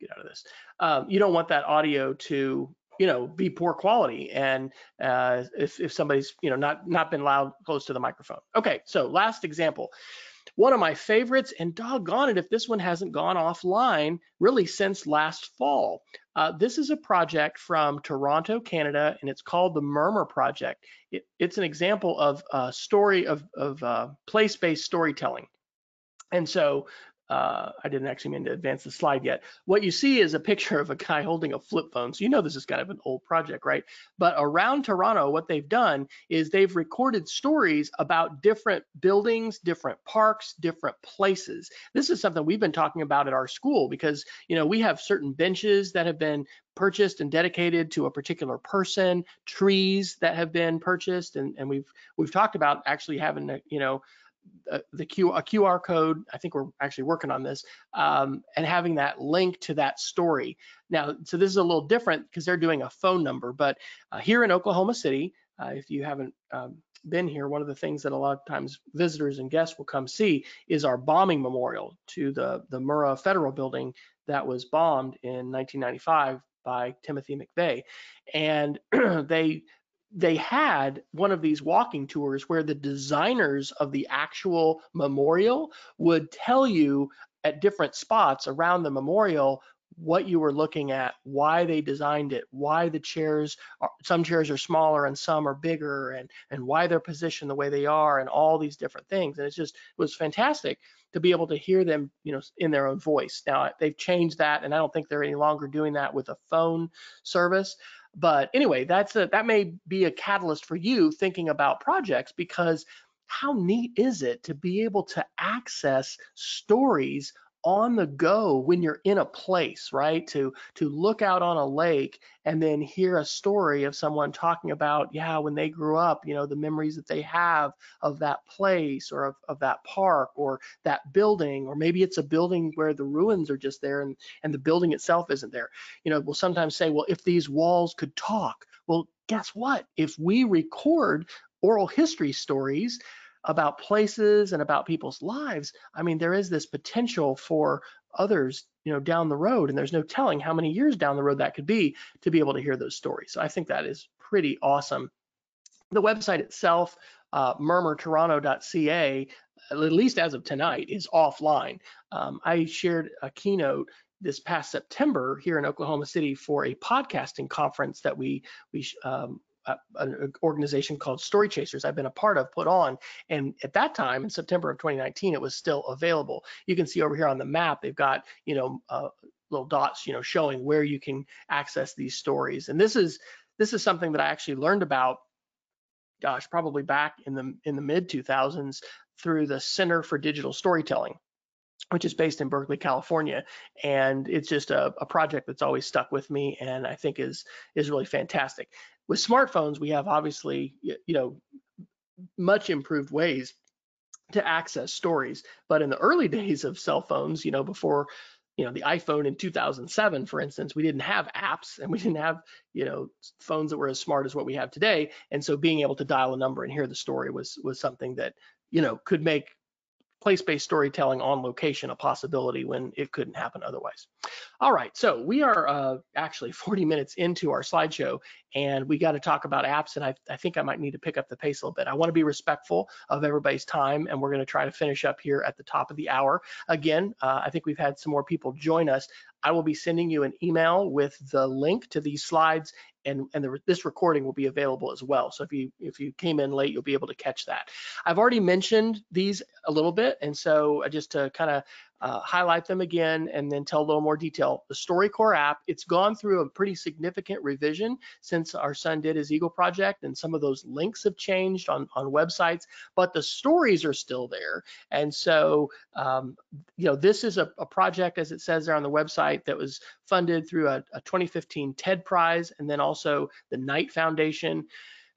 get out of this. Um, you don't want that audio to, you know, be poor quality. And uh, if, if somebody's, you know, not, not been loud close to the microphone. Okay, so last example. One of my favorites, and doggone it if this one hasn't gone offline really since last fall. Uh, this is a project from Toronto, Canada, and it's called the Murmur Project. It, it's an example of a story of, of uh, place-based storytelling. And so uh, I didn't actually mean to advance the slide yet. What you see is a picture of a guy holding a flip phone. So you know this is kind of an old project, right? But around Toronto, what they've done is they've recorded stories about different buildings, different parks, different places. This is something we've been talking about at our school because, you know, we have certain benches that have been purchased and dedicated to a particular person, trees that have been purchased, and, and we've we've talked about actually having, a, you know, uh, the Q, a QR code. I think we're actually working on this um, and having that link to that story. Now, so this is a little different because they're doing a phone number, but uh, here in Oklahoma City, uh, if you haven't um, been here, one of the things that a lot of times visitors and guests will come see is our bombing memorial to the, the Murrah Federal Building that was bombed in 1995 by Timothy McVeigh. And they they had one of these walking tours where the designers of the actual memorial would tell you at different spots around the memorial what you were looking at, why they designed it, why the chairs, are, some chairs are smaller and some are bigger, and and why they're positioned the way they are, and all these different things. And it's just it was fantastic to be able to hear them, you know, in their own voice. Now they've changed that, and I don't think they're any longer doing that with a phone service. But anyway, that's a, that may be a catalyst for you thinking about projects because how neat is it to be able to access stories on the go when you're in a place, right? To to look out on a lake and then hear a story of someone talking about, yeah, when they grew up, you know, the memories that they have of that place or of, of that park or that building, or maybe it's a building where the ruins are just there and, and the building itself isn't there. You know, we'll sometimes say, well, if these walls could talk, well, guess what? If we record oral history stories, about places and about people's lives, I mean, there is this potential for others, you know, down the road, and there's no telling how many years down the road that could be to be able to hear those stories. So I think that is pretty awesome. The website itself, uh, murmurtoronto.ca, at least as of tonight, is offline. Um, I shared a keynote this past September here in Oklahoma City for a podcasting conference that we we um, an organization called Story Chasers I've been a part of put on. And at that time, in September of 2019, it was still available. You can see over here on the map, they've got, you know, uh, little dots, you know, showing where you can access these stories. And this is this is something that I actually learned about, gosh, probably back in the in the mid 2000s through the Center for Digital Storytelling which is based in Berkeley, California. And it's just a, a, project that's always stuck with me and I think is is really fantastic. With smartphones, we have obviously, you know, much improved ways to access stories. But in the early days of cell phones, you know, before, you know, the iPhone in 2007, for instance, we didn't have apps and we didn't have, you know, phones that were as smart as what we have today. And so being able to dial a number and hear the story was was something that, you know, could make place-based storytelling on location a possibility when it couldn't happen otherwise. All right, so we are uh, actually 40 minutes into our slideshow and we got to talk about apps and I, I, think I might need to pick up the pace a little bit. I want to be respectful of everybody's time and we're going to try to finish up here at the top of the hour. Again, uh, I think we've had some more people join us. I will be sending you an email with the link to these slides and, and the, this recording will be available as well. So if you if you came in late, you'll be able to catch that. I've already mentioned these a little bit, and so uh, just to kind of uh, highlight them again, and then tell a little more detail. The StoryCorps app, it's gone through a pretty significant revision since our son did his Eagle project, and some of those links have changed on, on websites, but the stories are still there. And so, um, you know, this is a, a, project, as it says there on the website, that was funded through a, a 2015 TED Prize, and then also the Knight Foundation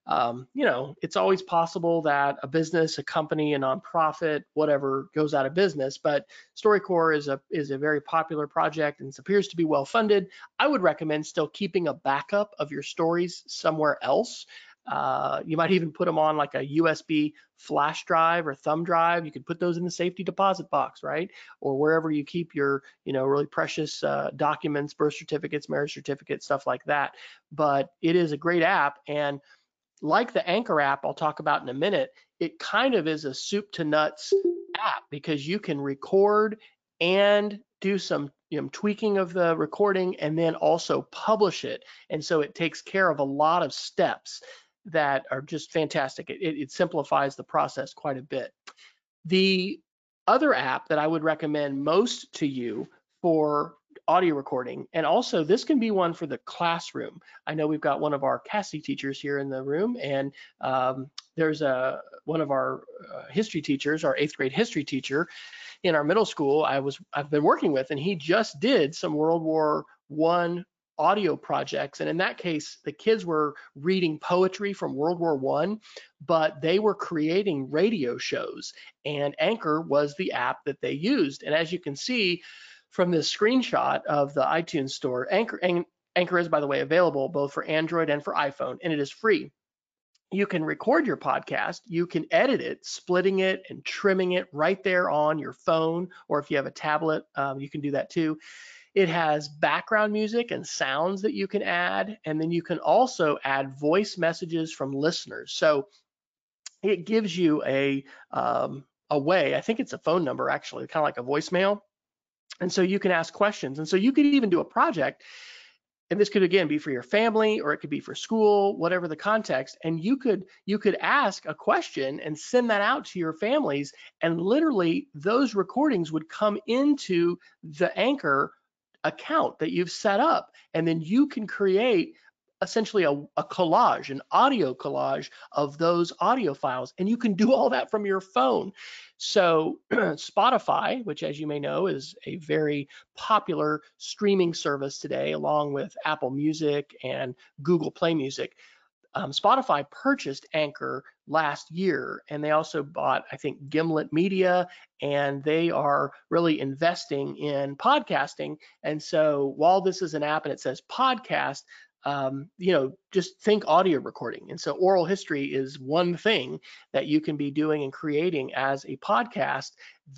um, you know, it's always possible that a business, a company, a nonprofit, whatever, goes out of business. But StoryCorps is a is a very popular project and it appears to be well funded. I would recommend still keeping a backup of your stories somewhere else. Uh, you might even put them on like a USB flash drive or thumb drive. You could put those in the safety deposit box, right? Or wherever you keep your, you know, really precious uh, documents, birth certificates, marriage certificates, stuff like that. But it is a great app and like the Anchor app I'll talk about in a minute, it kind of is a soup to nuts app because you can record and do some you know, tweaking of the recording and then also publish it. And so it takes care of a lot of steps that are just fantastic. It, it simplifies the process quite a bit. The other app that I would recommend most to you for audio recording. And also this can be one for the classroom. I know we've got one of our Casady teachers here in the room and um, there's a one of our uh, history teachers, our eighth grade history teacher in our middle school I was I've been working with and he just did some World War One audio projects and in that case the kids were reading poetry from world war one but they were creating radio shows and anchor was the app that they used and as you can see from this screenshot of the iTunes store. Anchor, Anchor is, by the way, available both for Android and for iPhone, and it is free. You can record your podcast, you can edit it, splitting it and trimming it right there on your phone, or if you have a tablet, um, you can do that too. It has background music and sounds that you can add, and then you can also add voice messages from listeners. So it gives you a um, a way. I think it's a phone number actually, kind of like a voicemail and so you can ask questions. And so you could even do a project, and this could again be for your family or it could be for school, whatever the context. And you could you could ask a question and send that out to your families, and literally those recordings would come into the anchor account that you've set up, and then you can create essentially a, a collage, an audio collage of those audio files. And you can do all that from your phone. So Spotify, which as you may know is a very popular streaming service today, along with Apple Music and Google Play Music, um, Spotify purchased Anchor last year, and they also bought, I think, Gimlet Media, and they are really investing in podcasting. And so while this is an app and it says podcast, um, you know, just think audio recording. And so oral history is one thing that you can be doing and creating as a podcast.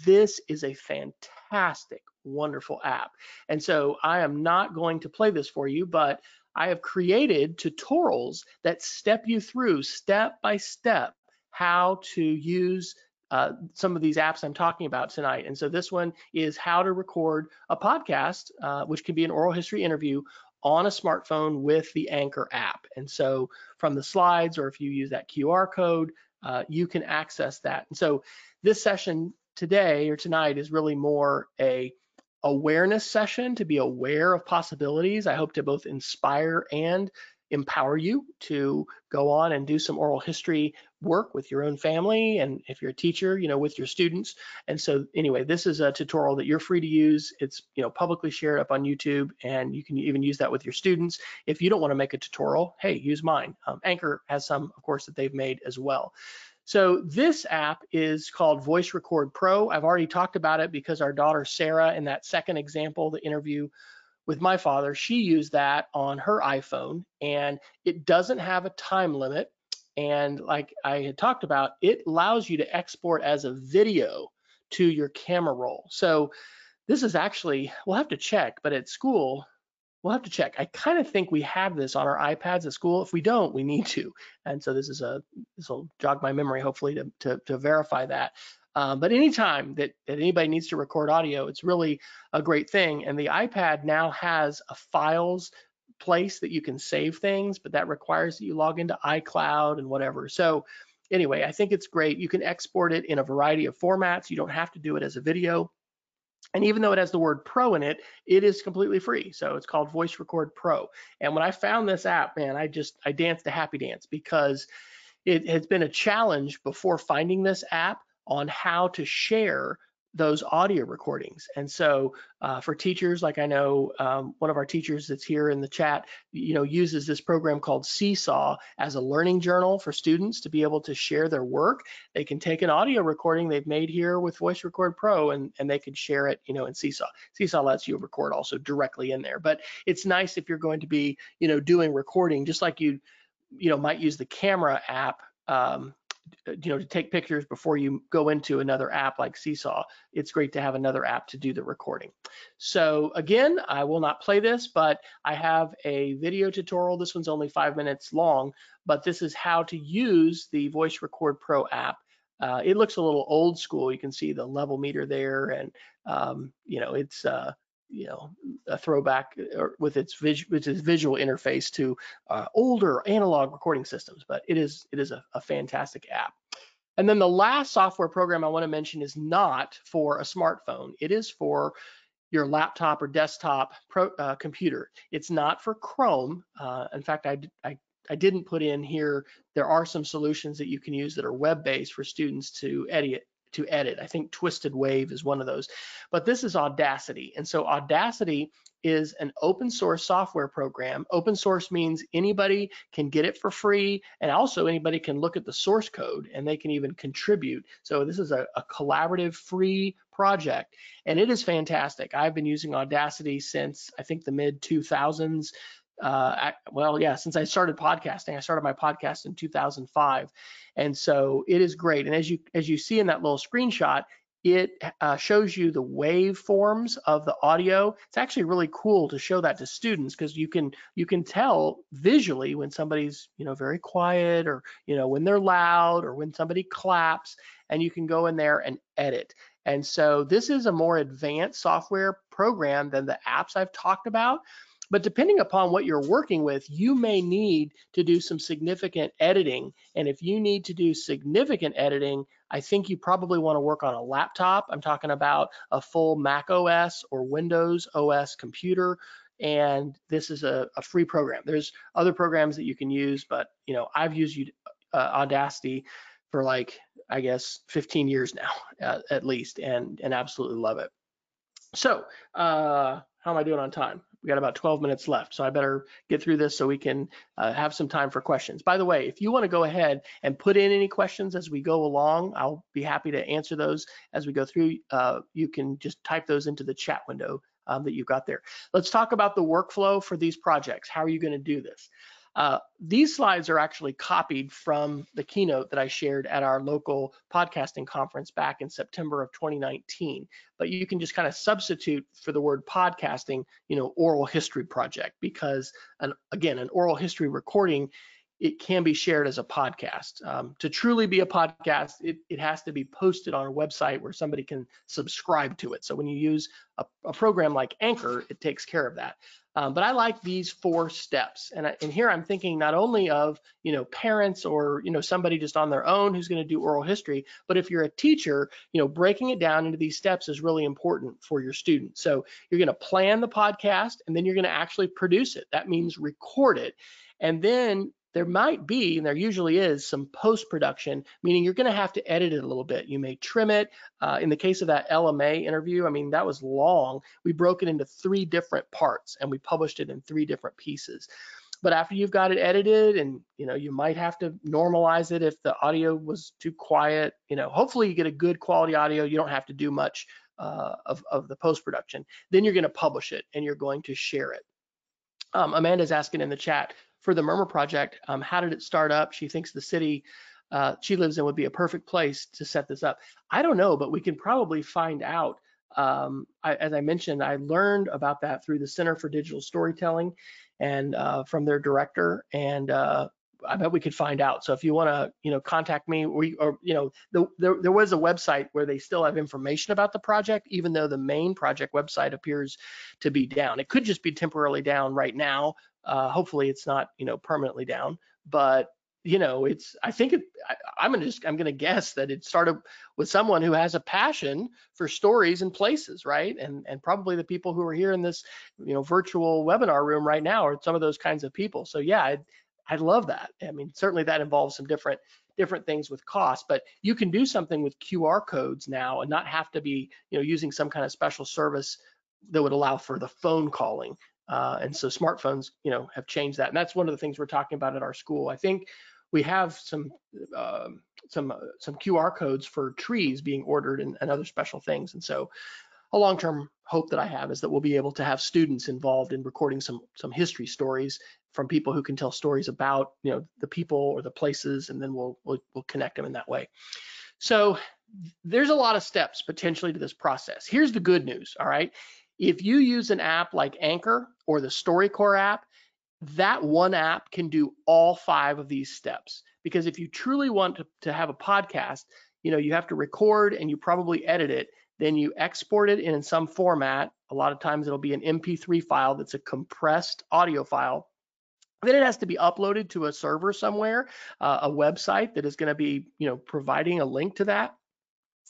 This is a fantastic, wonderful app. And so I am not going to play this for you, but I have created tutorials that step you through step by step how to use uh, some of these apps I'm talking about tonight. And so this one is how to record a podcast, uh, which can be an oral history interview on a smartphone with the Anchor app. And so from the slides, or if you use that QR code, uh, you can access that. And so this session today or tonight is really more a awareness session to be aware of possibilities. I hope to both inspire and empower you to go on and do some oral history work with your own family and if you're a teacher you know with your students. And so anyway this is a tutorial that you're free to use. It's you know publicly shared up on youtube and you can even use that with your students. If you don't want to make a tutorial hey use mine. Um, anchor has some of course that they've made as well. So this app is called Voice Record Pro. I've already talked about it because our daughter Sarah, in that second example, the interview with my father, she used that on her iPhone and it doesn't have a time limit. And like I had talked about, it allows you to export as a video to your camera roll. So this is actually, we'll have to check, but at school, we'll have to check. I kind of think we have this on our iPads at school. If we don't, we need to. And so this is a this will jog my memory hopefully to to, to verify that. Um, but anytime that, that anybody needs to record audio, it's really a great thing. And the iPad now has a files place that you can save things, but that requires that you log into iCloud and whatever. So anyway, I think it's great. You can export it in a variety of formats. You don't have to do it as a video. And even though it has the word pro in it, it is completely free. So it's called Voice Record Pro. And when I found this app, man, I just, I danced a happy dance because it has been a challenge before finding this app on how to share those audio recordings. And so uh, for teachers, like I know um, one of our teachers that's here in the chat, you know, uses this program called Seesaw as a learning journal for students to be able to share their work. They can take an audio recording they've made here with Voice Record Pro and, and they can share it, you know, in Seesaw. Seesaw lets you record also directly in there, but it's nice if you're going to be, you know, doing recording just like you, you know, might use the camera app um, you know, to take pictures before you go into another app like Seesaw, it's great to have another app to do the recording. So again, I will not play this, but I have a video tutorial. This one's only five minutes long, but this is how to use the Voice Record Pro app. Uh, it looks a little old school. You can see the level meter there and, um, you know, it's, uh, you know a throwback with its, with its visual interface to uh, older analog recording systems but it is it is a, a, fantastic app. And then the last software program i want to mention is not for a smartphone. It is for your laptop or desktop pro, uh, computer. It's not for chrome. Uh, in fact I, I I didn't put in here, there are some solutions that you can use that are web-based for students to edit, to edit. I think Twisted Wave is one of those, but this is Audacity. And so Audacity is an open source software program. Open source means anybody can get it for free and also anybody can look at the source code and they can even contribute. So this is a, a collaborative free project and it is fantastic. I've been using Audacity since I think the mid 2000s uh, well, yeah, since I started podcasting, I started my podcast in 2005, and so it is great. And as you as you see in that little screenshot, it uh, shows you the waveforms of the audio. It's actually really cool to show that to students because you can you can tell visually when somebody's you know very quiet or you know when they're loud or when somebody claps, and you can go in there and edit. And so this is a more advanced software program than the apps I've talked about. But depending upon what you're working with, you may need to do some significant editing. And if you need to do significant editing, I think you probably want to work on a laptop. I'm talking about a full Mac OS or Windows OS computer. and this is a, a free program. There's other programs that you can use, but you know, I've used uh, Audacity for like, I guess 15 years now, uh, at least, and, and absolutely love it. So, uh, how am I doing on time? We got about 12 minutes left, so I better get through this so we can uh, have some time for questions. By the way, if you want to go ahead and put in any questions as we go along, I'll be happy to answer those as we go through. Uh, you can just type those into the chat window um, that you've got there. Let's talk about the workflow for these projects. How are you going to do this? Uh, these slides are actually copied from the keynote that I shared at our local podcasting conference back in September of 2019. But you can just kind of substitute for the word podcasting, you know, oral history project, because an, again, an oral history recording, it can be shared as a podcast. Um, to truly be a podcast, it, it has to be posted on a website where somebody can subscribe to it. So when you use a, a program like Anchor, it takes care of that. Um, but I like these four steps. And, I, and here I'm thinking not only of, you know, parents or, you know, somebody just on their own who's going to do oral history, but if you're a teacher, you know, breaking it down into these steps is really important for your students. So you're going to plan the podcast and then you're going to actually produce it. That means record it. And then there might be, and there usually is, some post-production, meaning you're gonna have to edit it a little bit. You may trim it. Uh, in the case of that Ella Mae interview, I mean, that was long. We broke it into three different parts and we published it in three different pieces. But after you've got it edited and, you know, you might have to normalize it if the audio was too quiet, you know, hopefully you get a good quality audio. You don't have to do much uh, of, of the post-production. Then you're gonna publish it and you're going to share it. Um, Amanda's asking in the chat, for the Murmur Project. Um, how did it start up? She thinks the city uh, she lives in would be a perfect place to set this up. I don't know, but we can probably find out. Um, I, as I mentioned, I learned about that through the Center for Digital Storytelling and uh, from their director, and uh, I bet we could find out. So if you want to, you know, contact me, we or you know, the, there there was a website where they still have information about the project, even though the main project website appears to be down. It could just be temporarily down right now uh, hopefully it's not, you know, permanently down, but you know, it's, I think it, I, am gonna just, I'm gonna guess that it started with someone who has a passion for stories and places, right? And, and probably the people who are here in this, you know, virtual webinar room right now are some of those kinds of people. So yeah, I'd love that. I mean, certainly that involves some different, different things with cost, but you can do something with QR codes now and not have to be, you know, using some kind of special service that would allow for the phone calling. Uh, and so smartphones, you know, have changed that. And that's one of the things we're talking about at our school. I think we have some uh, some uh, some QR codes for trees being ordered and, and other special things. And so a long-term hope that I have is that we'll be able to have students involved in recording some some history stories from people who can tell stories about you know the people or the places, and then we'll we'll, we'll connect them in that way. So there's a lot of steps potentially to this process. Here's the good news, all right? If you use an app like Anchor or the StoryCorps app, that one app can do all five of these steps. Because if you truly want to, to have a podcast, you know, you have to record and you probably edit it. Then you export it in some format. A lot of times it'll be an MP3 file that's a compressed audio file. Then it has to be uploaded to a server somewhere, uh, a website that is going to be, you know, providing a link to that.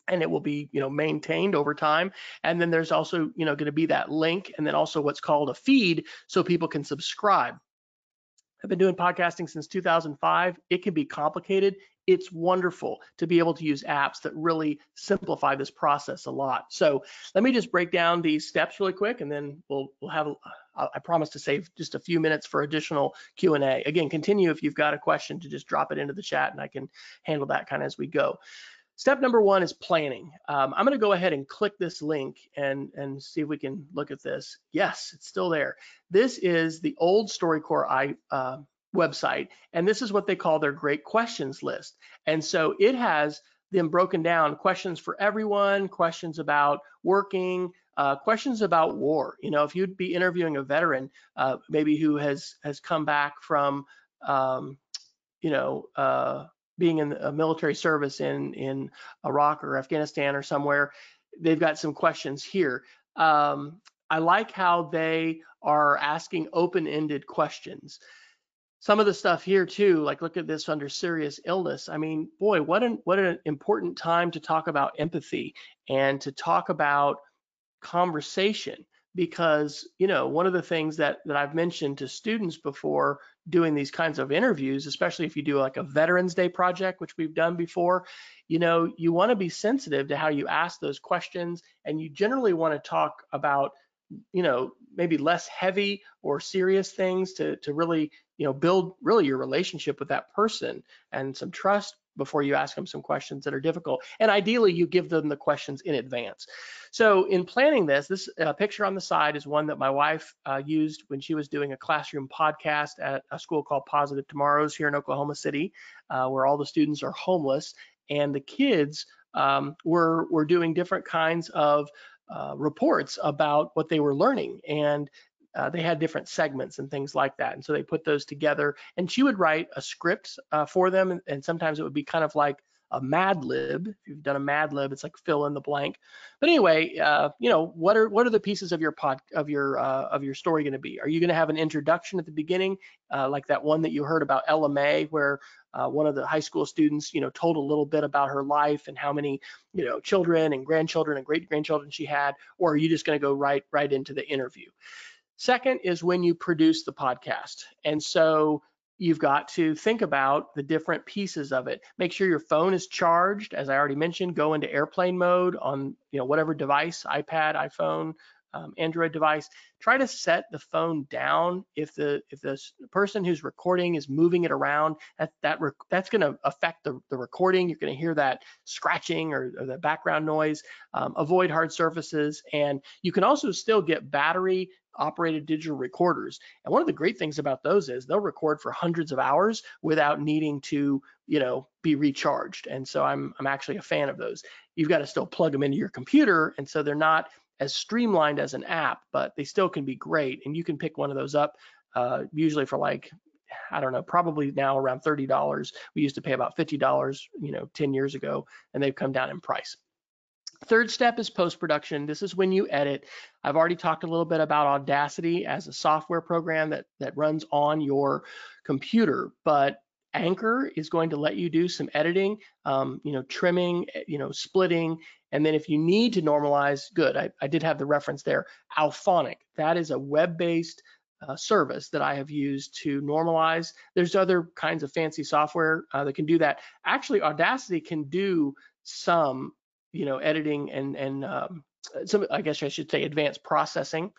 And it will be you know maintained over time. And then there's also you know going to be that link and then also what's called a feed so people can subscribe. I've been doing podcasting since 2005 it can be complicated. It's wonderful to be able to use apps that really simplify this process a lot. So let me just break down these steps really quick and then we'll we'll have i promise to save just a few minutes for additional q&a again continue if you've got a question to just drop it into the chat and i can handle that kind of as we go Step number one is planning. Um, I'm going to go ahead and click this link and, and see if we can look at this. Yes, it's still there. This is the old StoryCorps I, uh, website, and this is what they call their great questions list. And so it has them broken down questions for everyone, questions about working, uh, questions about war. You know, if you'd be interviewing a veteran, uh, maybe who has has come back from, um, you know, uh, being in a military service in in Iraq or Afghanistan or somewhere, they've got some questions here. Um, I like how they are asking open-ended questions. Some of the stuff here too, like look at this under serious illness. I mean, boy, what an what an important time to talk about empathy and to talk about conversation because you know one of the things that that I've mentioned to students before doing these kinds of interviews, especially if you do like a Veterans Day project, which we've done before, you know, you want to be sensitive to how you ask those questions, and you generally want to talk about you know maybe less heavy or serious things to to really you know build really your relationship with that person and some trust before you ask them some questions that are difficult. And ideally, you give them the questions in advance. So in planning this, this uh, picture on the side is one that my wife uh, used when she was doing a classroom podcast at a school called Positive Tomorrows here in Oklahoma City, uh, where all the students are homeless. And the kids um, were, were doing different kinds of uh, reports about what they were learning. And uh, they had different segments and things like that. And so they put those together and she would write a script uh, for them. And, and, sometimes it would be kind of like a Mad Lib. If you've done a Mad Lib, it's like fill in the blank. But anyway, uh, you know, what are what are the pieces of your pod of your uh, of your story going to be? Are you going to have an introduction at the beginning, uh, like that one that you heard about Ella Mae, where uh, one of the high school students, you know, told a little bit about her life and how many, you know, children and grandchildren and great grandchildren she had, or are you just going to go right right into the interview? Second is when you produce the podcast. And so you've got to think about the different pieces of it. Make sure your phone is charged. As I already mentioned, go into airplane mode on you know whatever device, iPad, iPhone, um, Android device. Try to set the phone down if the if the person who's recording is moving it around. That that that's going to affect the, the recording. You're going to hear that scratching or, or the background noise. Um, avoid hard surfaces, and you can also still get battery operated digital recorders. And one of the great things about those is they'll record for hundreds of hours without needing to, you know, be recharged. And so I'm I'm actually a fan of those. You've got to still plug them into your computer, and so they're not as streamlined as an app, but they still can be great. And you can pick one of those up uh, usually for like I don't know, probably now around $30. We used to pay about $50, you know, 10 years ago, and they've come down in price. Third step is post-production. This is when you edit. I've already talked a little bit about Audacity as a software program that, that runs on your computer, but Anchor is going to let you do some editing, um, you know, trimming, eh, you know, splitting, and then if you need to normalize, good, I, I did have the reference there, Auphonic, That is a web-based uh, service that I have used to normalize. There's other kinds of fancy software uh, that can do that. Actually, Audacity can do some you know, editing and and um, some, I guess I should say, advanced processing.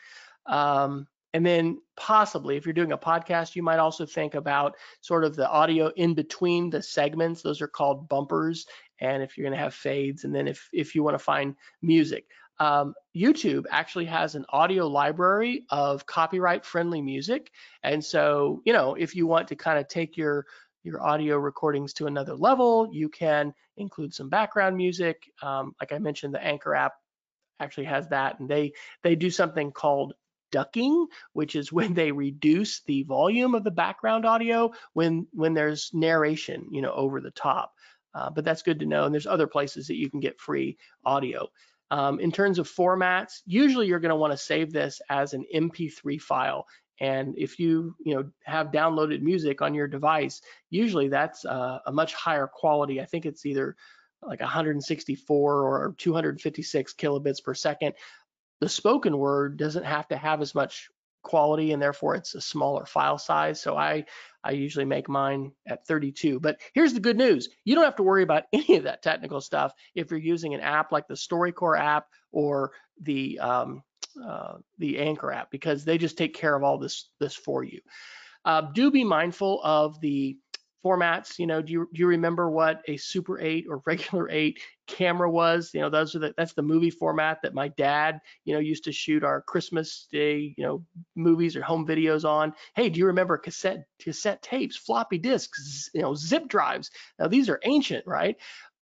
Um, and then possibly, if you're doing a podcast, you might also think about sort of the audio in between the segments. Those are called bumpers. And if you're going to have fades, and then if if you want to find music, um, YouTube actually has an audio library of copyright friendly music. And so, you know, if you want to kind of take your your audio recordings to another level. You can include some background music. Um, like I mentioned, the Anchor app actually has that, and they they do something called ducking, which is when they reduce the volume of the background audio when when there's narration, you know, over the top. Uh, but that's good to know. And there's other places that you can get free audio. Um, in terms of formats, usually you're going to want to save this as an MP3 file. And if you, you know, have downloaded music on your device, usually that's uh, a much higher quality. I think it's either like 164 or 256 kilobits per second. The spoken word doesn't have to have as much quality and therefore it's a smaller file size. So I, I usually make mine at 32. But here's the good news. You don't have to worry about any of that technical stuff if you're using an app like the StoryCorps app or the um, uh, the Anchor app because they just take care of all this this for you. Uh, do be mindful of the formats. You know, do you do you remember what a Super 8 or regular 8 camera was? You know, those are the that's the movie format that my dad you know used to shoot our Christmas Day you know movies or home videos on. Hey, do you remember cassette cassette tapes, floppy disks, you know, zip drives? Now these are ancient, right?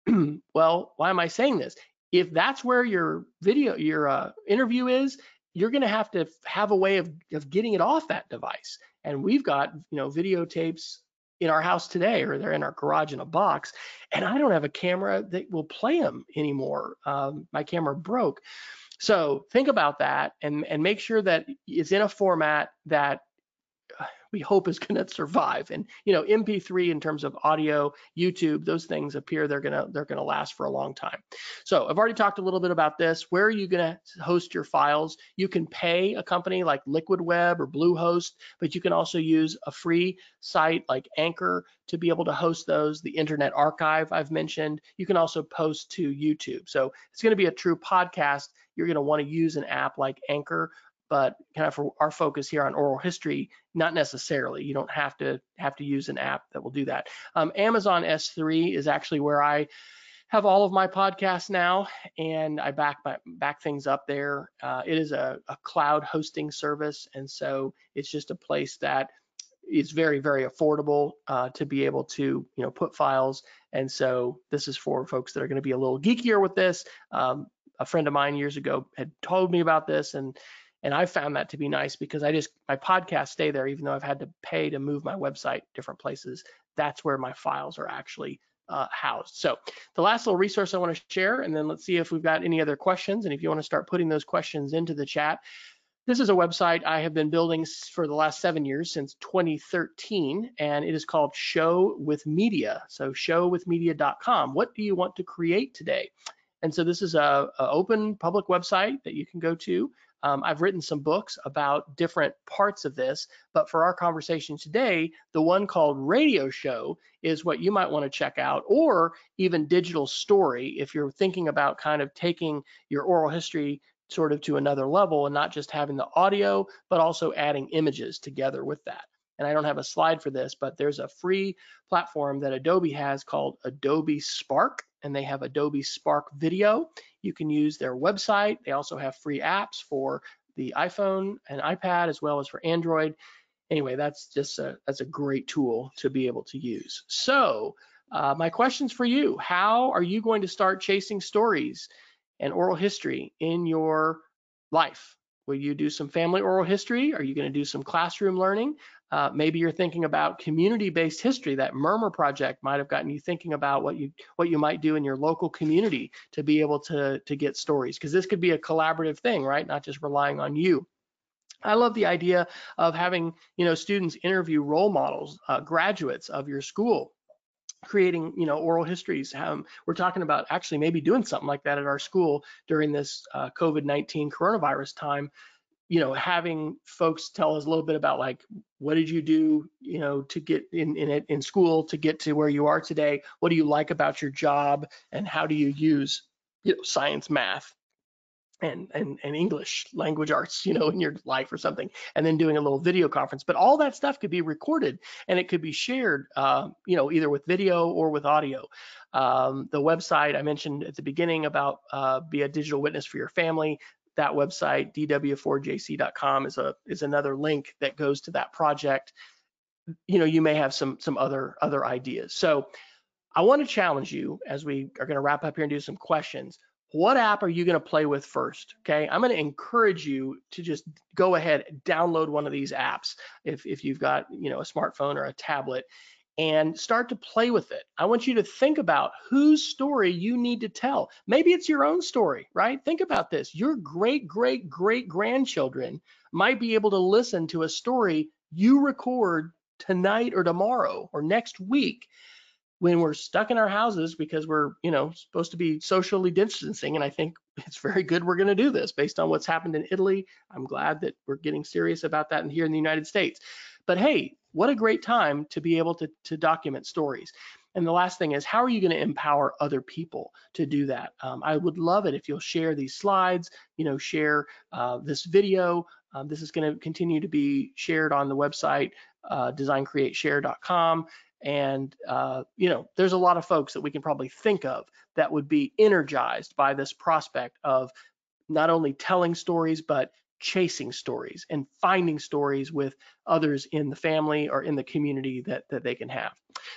well, why am I saying this? If that's where your video, your uh, interview is, you're going to have to have a way of, of getting it off that device. And we've got, you know, videotapes in our house today, or they're in our garage in a box, and I don't have a camera that will play them anymore. Um, my camera broke. So think about that and, and make sure that it's in a format that we hope is going to survive. And you know, MP3 in terms of audio, YouTube, those things appear they're gonna they're gonna last for a long time. So I've already talked a little bit about this. Where are you going to host your files? You can pay a company like Liquid Web or Bluehost, but you can also use a free site like Anchor to be able to host those. The Internet Archive I've mentioned. You can also post to YouTube. So it's going to be a true podcast. You're going to want to use an app like Anchor but kind of for our focus here on oral history, not necessarily. You don't have to have to use an app that will do that. Um, Amazon S3 is actually where I have all of my podcasts now, and I back my, back things up there. Uh, it is a, a cloud hosting service, and so it's just a place that is very very affordable uh, to be able to you know put files. And so this is for folks that are going to be a little geekier with this. Um, a friend of mine years ago had told me about this, and and I found that to be nice because I just, my podcasts stay there, even though I've had to pay to move my website different places. That's where my files are actually uh, housed. So the last little resource I want to share, and then let's see if we've got any other questions. And if you want to start putting those questions into the chat, this is a website I have been building for the last seven years since 2013, and it is called Show with Media. So showwithmedia.com. What do you want to create today? And so this is a, a open public website that you can go to. Um, I've written some books about different parts of this, but for our conversation today, the one called Radio Show is what you might want to check out, or even Digital Story if you're thinking about kind of taking your oral history sort of to another level and not just having the audio, but also adding images together with that. And I don't have a slide for this, but there's a free platform that Adobe has called Adobe Spark, and they have Adobe Spark Video. You can use their website. They also have free apps for the iPhone and iPad as well as for Android. Anyway, that's just a that's a great tool to be able to use. So uh, my questions for you: How are you going to start chasing stories and oral history in your life? Will you do some family oral history? Are you going to do some classroom learning? Uh, maybe you're thinking about community-based history. That Murmur project might have gotten you thinking about what you what you might do in your local community to be able to to get stories, because this could be a collaborative thing, right? Not just relying on you. I love the idea of having you know students interview role models, uh, graduates of your school, creating you know oral histories. Um, we're talking about actually maybe doing something like that at our school during this uh, COVID-19 coronavirus time you know, having folks tell us a little bit about like, what did you do, you know, to get in in in school to get to where you are today? What do you like about your job, and how do you use, you know, science, math, and and and English language arts, you know, in your life or something, and then doing a little video conference. But all that stuff could be recorded and it could be shared, uh, you know, either with video or with audio. Um, the website I mentioned at the beginning about uh, be a digital witness for your family that website, dw4jc.com, is a is another link that goes to that project. You know, you may have some some other other ideas. So I want to challenge you as we are going to wrap up here and do some questions. What app are you going to play with first? Okay, I'm going to encourage you to just go ahead, download one of these apps if if you've got you know a smartphone or a tablet, and start to play with it. I want you to think about whose story you need to tell. Maybe it's your own story, right? Think about this. Your great, great, great grandchildren might be able to listen to a story you record tonight or tomorrow or next week when we're stuck in our houses because we're, you know, supposed to be socially distancing. And I think it's very good we're going to do this based on what's happened in Italy. I'm glad that we're getting serious about that here in the United States. But hey, what a great time to be able to, to document stories. And the last thing is, how are you going to empower other people to do that? Um, I would love it if you'll share these slides, you know, share uh, this video. Um, this is going to continue to be shared on the website, uh, designcreateshare.com. And, uh, you know, there's a lot of folks that we can probably think of that would be energized by this prospect of not only telling stories, but chasing stories and finding stories with others in the family or in the community that, that they can have.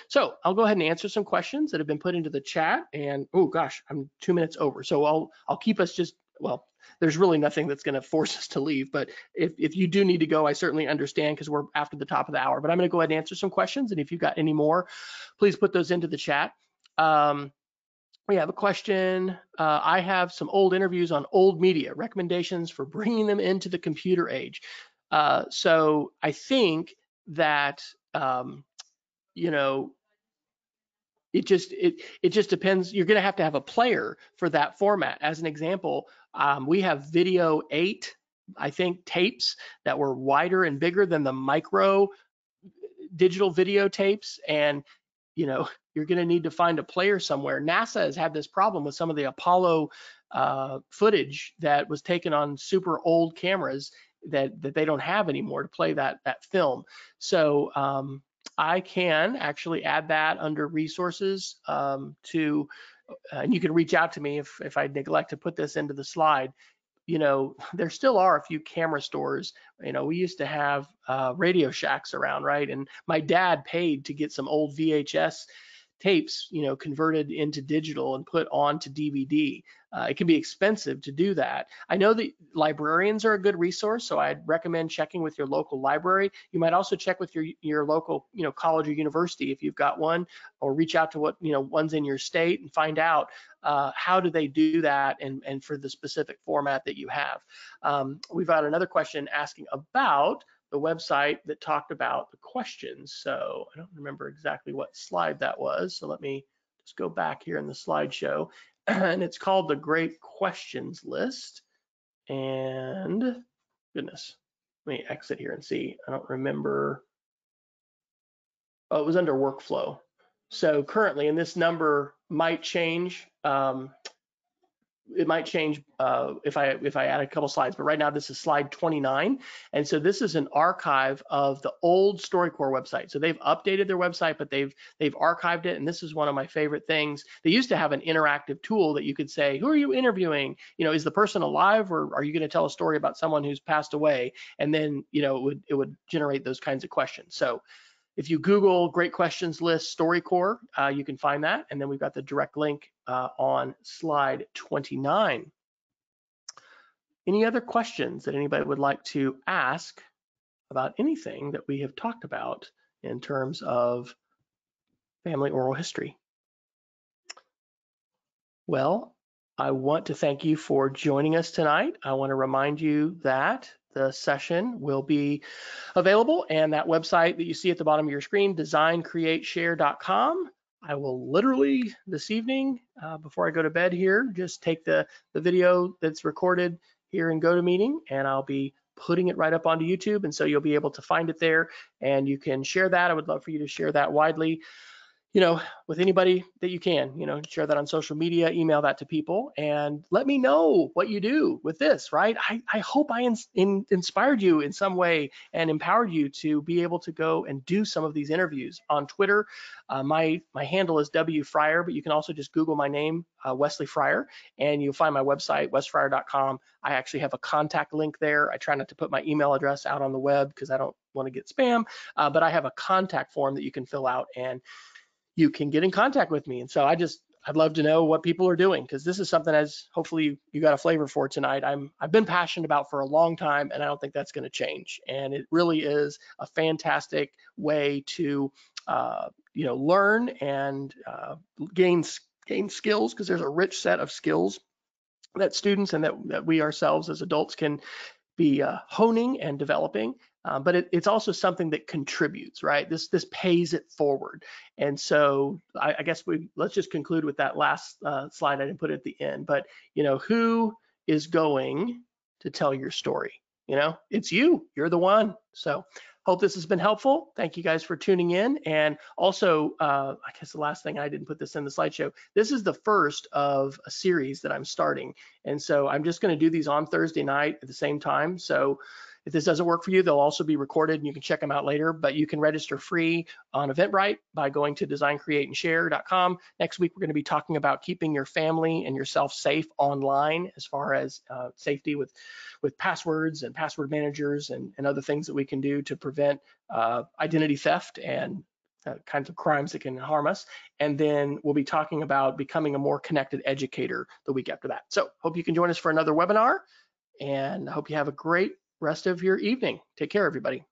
So I'll go ahead and answer some questions that have been put into the chat and oh gosh, I'm two minutes over. So I'll, I'll keep us just, well, there's really nothing that's gonna force us to leave, but if, if you do need to go, I certainly understand because we're after the top of the hour, but I'm gonna go ahead and answer some questions. And if you've got any more, please put those into the chat. Um, we have a question. Uh, I have some old interviews on old media, recommendations for bringing them into the computer age. Uh, so I think that, um, you know, it just it it just depends. You're going to have to have a player for that format. As an example, um, we have video eight, I think, tapes that were wider and bigger than the micro digital video tapes, and you know you're going to need to find a player somewhere. NASA has had this problem with some of the Apollo uh, footage that was taken on super old cameras that that they don't have anymore to play that that film. So um, I can actually add that under resources um, to, uh, and you can reach out to me if, if I neglect to put this into the slide. You know, there still are a few camera stores. You know, we used to have uh, Radio Shacks around, right? And my dad paid to get some old VHS tapes, you know, converted into digital and put onto DVD. Uh, it can be expensive to do that. I know that librarians are a good resource, so I'd recommend checking with your local library. You might also check with your your local, you know, college or university if you've got one, or reach out to what you know ones in your state and find out uh, how do they do that and and for the specific format that you have. Um, we've got another question asking about the website that talked about the questions. So I don't remember exactly what slide that was. So let me just go back here in the slideshow. and it's called the Great Questions List. And goodness, let me exit here and see. I don't remember. Oh, it was under workflow. So currently, and this number might change. Um, it might change uh, if I if I add a couple slides, but right now this is slide 29, and so this is an archive of the old StoryCorps website. So they've updated their website, but they've they've archived it, and this is one of my favorite things. They used to have an interactive tool that you could say, "Who are you interviewing? You know, is the person alive, or are you going to tell a story about someone who's passed away?" And then you know it would it would generate those kinds of questions. So if you Google Great Questions List StoryCorps, uh, you can find that. And then we've got the direct link uh, on slide 29. Any other questions that anybody would like to ask about anything that we have talked about in terms of family oral history? Well, I want to thank you for joining us tonight. I want to remind you that the session will be available and that website that you see at the bottom of your screen, designcreateshare.com. I will literally this evening, uh, before I go to bed here, just take the, the video that's recorded here in GoToMeeting and I'll be putting it right up onto YouTube. And so you'll be able to find it there and you can share that. I would love for you to share that widely you know, with anybody that you can, you know, share that on social media, email that to people, and let me know what you do with this, right? I, I hope I in, in, inspired you in some way and empowered you to be able to go and do some of these interviews on Twitter. Uh, my my handle is W Fryer, but you can also just Google my name, uh, Wesley Fryer, and you'll find my website, wesfryer.com. I actually have a contact link there. I try not to put my email address out on the web because I don't want to get spam, uh, but I have a contact form that you can fill out and you can get in contact with me. And so I just, I'd love to know what people are doing because this is something as hopefully you got a flavor for tonight. I'm I've been passionate about for a long time and I don't think that's going to change. And it really is a fantastic way to uh, you know learn and uh, gain gain skills because there's a rich set of skills that students and that, that we ourselves as adults can be uh, honing and developing uh, but it, it's also something that contributes, right? This this pays it forward, and so I, I guess we let's just conclude with that last uh, slide I didn't put it at the end. But you know, who is going to tell your story? You know, it's you. You're the one. So hope this has been helpful. Thank you guys for tuning in. And also, uh, I guess the last thing I didn't put this in the slideshow. This is the first of a series that I'm starting, and so I'm just going to do these on Thursday night at the same time. So if this doesn't work for you, they'll also be recorded and you can check them out later, but you can register free on Eventbrite by going to designcreateandshare.com. Next week, we're going to be talking about keeping your family and yourself safe online as far as uh, safety with, with passwords and password managers and, and other things that we can do to prevent uh, identity theft and uh, kinds of crimes that can harm us. And then we'll be talking about becoming a more connected educator the week after that. So hope you can join us for another webinar and I hope you have a great rest of your evening. Take care, everybody.